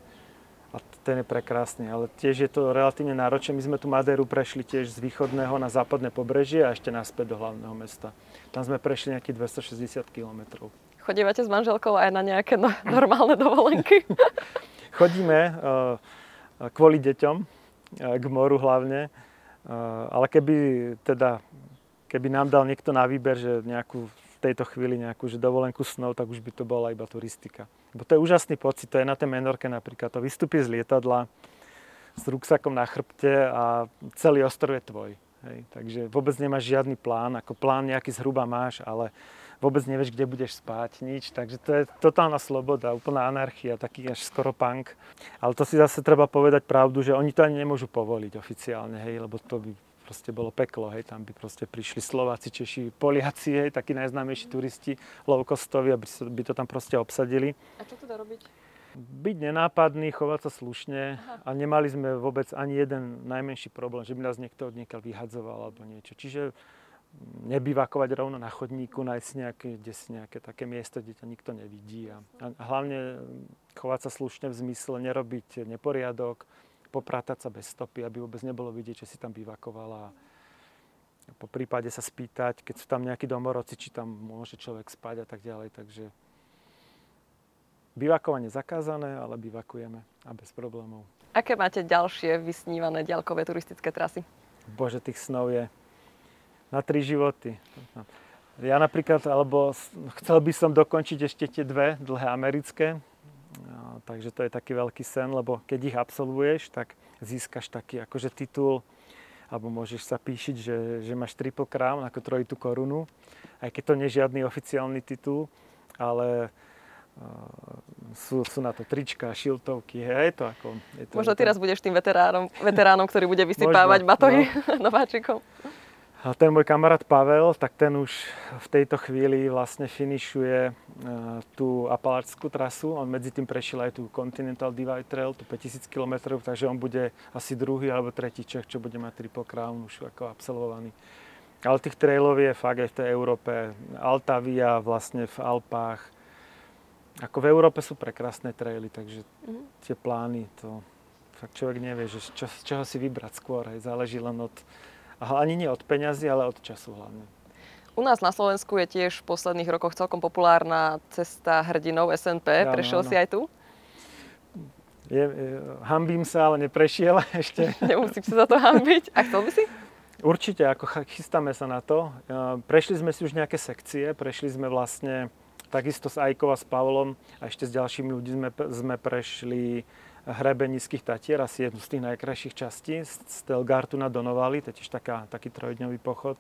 a ten je prekrásny, ale tiež je to relatívne náročné. My sme tu Madéru prešli tiež z východného na západné pobrežie a ešte naspäť do hlavného mesta. Tam sme prešli nejakých 260 km. Chodívate s manželkou aj na nejaké no, (laughs) normálne dovolenky? (laughs) Chodíme uh, kvôli deťom, uh, k moru hlavne, uh, ale keby teda keby nám dal niekto na výber, že nejakú v tejto chvíli nejakú že dovolenku snov, tak už by to bola iba turistika. Bo to je úžasný pocit, to je na tej menorke napríklad, to vystúpi z lietadla s ruksakom na chrbte a celý ostrov je tvoj. Hej. Takže vôbec nemáš žiadny plán, ako plán nejaký zhruba máš, ale vôbec nevieš, kde budeš spať, nič. Takže to je totálna sloboda, úplná anarchia, taký až skoro punk. Ale to si zase treba povedať pravdu, že oni to ani nemôžu povoliť oficiálne, hej, lebo to by proste bolo peklo, hej, tam by proste prišli Slováci, Češi, Poliaci, hej, takí najznámejší turisti, low costoví, aby by to tam proste obsadili. A čo teda robiť? Byť nenápadný, chovať sa slušne Aha. a nemali sme vôbec ani jeden najmenší problém, že by nás niekto od niekiaľ vyhadzoval alebo niečo. Čiže nebyvakovať rovno na chodníku, nájsť nejaké, kde si nejaké také miesto, kde ťa nikto nevidí. A, a hlavne chovať sa slušne v zmysle nerobiť neporiadok, popratať sa bez stopy, aby vôbec nebolo vidieť, že si tam bivakovala. Po prípade sa spýtať, keď sú tam nejakí domorodci, či tam môže človek spať a tak ďalej. Takže bivakovanie zakázané, ale bivakujeme a bez problémov. Aké máte ďalšie vysnívané ďalkové turistické trasy? Bože, tých snov je na tri životy. Ja napríklad, alebo chcel by som dokončiť ešte tie dve dlhé americké, takže to je taký veľký sen, lebo keď ich absolvuješ, tak získaš taký akože titul, alebo môžeš sa píšiť, že, že máš triple crown, ako trojitú korunu, aj keď to nie je žiadny oficiálny titul, ale uh, sú, sú na to trička, šiltovky, hej, to ako... Je to, Možno ty raz budeš tým veteránom, veteránom, ktorý bude (laughs) vysypávať batohy no. (laughs) nováčikom. Ten môj kamarát Pavel, tak ten už v tejto chvíli vlastne finišuje e, tú apalačskú trasu. On medzi tým prešiel aj tú Continental Divide Trail, tú 5000 km, takže on bude asi druhý alebo tretí Čech, čo bude mať Triple Crown už ako absolvovaný. Ale tých trailov je fakt aj v tej Európe. Altavia vlastne v Alpách. Ako v Európe sú prekrásne traily, takže mm. tie plány, to fakt človek nevie, že čo, z čoho si vybrať skôr. Hej. Záleží len od, a ani nie od peňazí, ale od času hlavne. U nás na Slovensku je tiež v posledných rokoch celkom populárna cesta hrdinov SNP. Ja, Prešiel no, si aj tu? Je, hambím sa, ale neprešiel (laughs) ešte. (laughs) Nemusím sa za to hambiť. A chcel by si? Určite, ako chystáme sa na to. Prešli sme si už nejaké sekcie, prešli sme vlastne takisto s Ajkou a s Pavlom a ešte s ďalšími ľuďmi sme, sme prešli hrebe Nízkych Tatier, asi jednu z tých najkrajších častí, z Telgartu na Donovali, to je tiež taká, taký trojdňový pochod.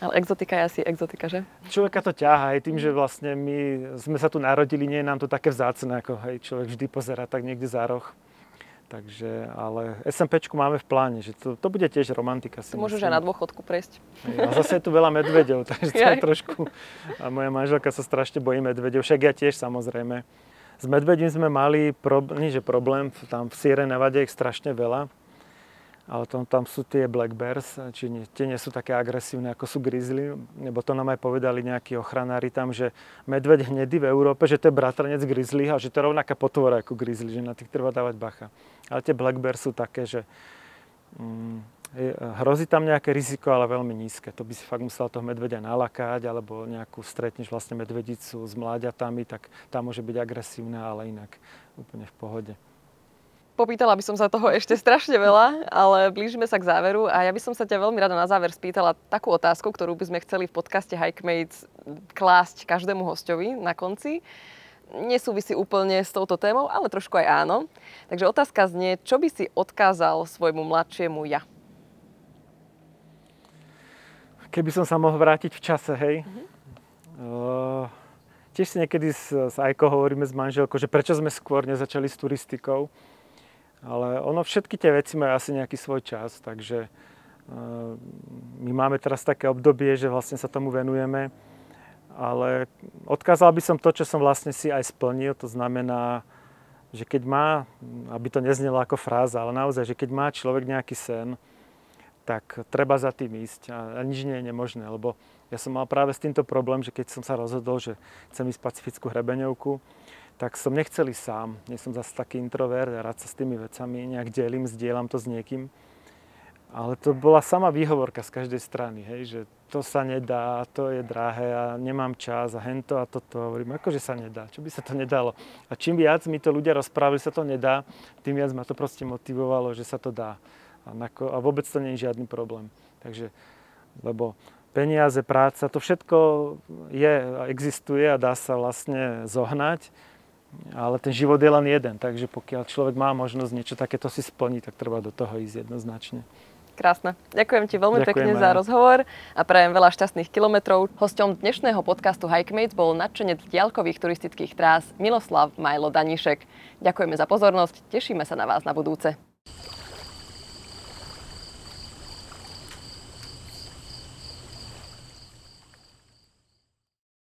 Ale exotika je asi exotika, že? Človeka to ťaha aj tým, že vlastne my sme sa tu narodili, nie je nám to také vzácne, ako hej, človek vždy pozera tak niekde za roh. Takže, ale SMPčku máme v pláne, že to, to bude tiež romantika. Si to môžeš aj na dôchodku prejsť. A zase je tu veľa medvedov, (laughs) takže to je trošku... A moja manželka sa strašne bojí medvedov, však ja tiež samozrejme. S medvedím sme mali, nie že problém, tam v Sierra Nevada ich strašne veľa, ale tam, tam sú tie black bears, či nie, tie nie sú také agresívne ako sú grizzly, lebo to nám aj povedali nejakí ochranári tam, že medveď hnedý v Európe, že to je bratranec a že to je rovnaká potvora ako grizzly, že na tých treba dávať bacha. Ale tie black bears sú také, že mm, hrozí tam nejaké riziko, ale veľmi nízke. To by si fakt musel toho medvedia nalakať, alebo nejakú stretneš vlastne medvedicu s mláďatami, tak tá môže byť agresívna, ale inak úplne v pohode. Popýtala by som sa toho ešte strašne veľa, ale blížime sa k záveru a ja by som sa ťa veľmi rada na záver spýtala takú otázku, ktorú by sme chceli v podcaste Hikemates klásť každému hostovi na konci. Nesúvisí úplne s touto témou, ale trošku aj áno. Takže otázka znie, čo by si odkázal svojmu mladšiemu ja? Keby som sa mohol vrátiť v čase, hej. Mm-hmm. Uh, tiež si niekedy s, s Ajko hovoríme s manželkou, že prečo sme skôr nezačali s turistikou. Ale ono, všetky tie veci majú asi nejaký svoj čas, takže uh, my máme teraz také obdobie, že vlastne sa tomu venujeme. Ale odkázal by som to, čo som vlastne si aj splnil, to znamená, že keď má, aby to neznelo ako fráza, ale naozaj, že keď má človek nejaký sen, tak treba za tým ísť a, a nič nie je nemožné, lebo ja som mal práve s týmto problém, že keď som sa rozhodol, že chcem ísť pacifickú hrebeňovku, tak som nechcel ísť sám. Nie som zase taký introvert, ja rád sa s tými vecami nejak delím, zdieľam to s niekým. Ale to bola sama výhovorka z každej strany, hej, že to sa nedá, to je drahé a nemám čas a hento a toto. Hovorím, akože sa nedá, čo by sa to nedalo. A čím viac mi to ľudia rozprávali, sa to nedá, tým viac ma to proste motivovalo, že sa to dá a, nako, a vôbec to nie je žiadny problém. Takže, lebo peniaze, práca, to všetko je, existuje a dá sa vlastne zohnať, ale ten život je len jeden, takže pokiaľ človek má možnosť niečo takéto si splniť, tak treba do toho ísť jednoznačne. Krásne. Ďakujem ti veľmi Ďakujem pekne aj. za rozhovor a prajem veľa šťastných kilometrov. Hosťom dnešného podcastu Hikemates bol nadšenec diaľkových turistických trás Miloslav Majlo Danišek. Ďakujeme za pozornosť, tešíme sa na vás na budúce.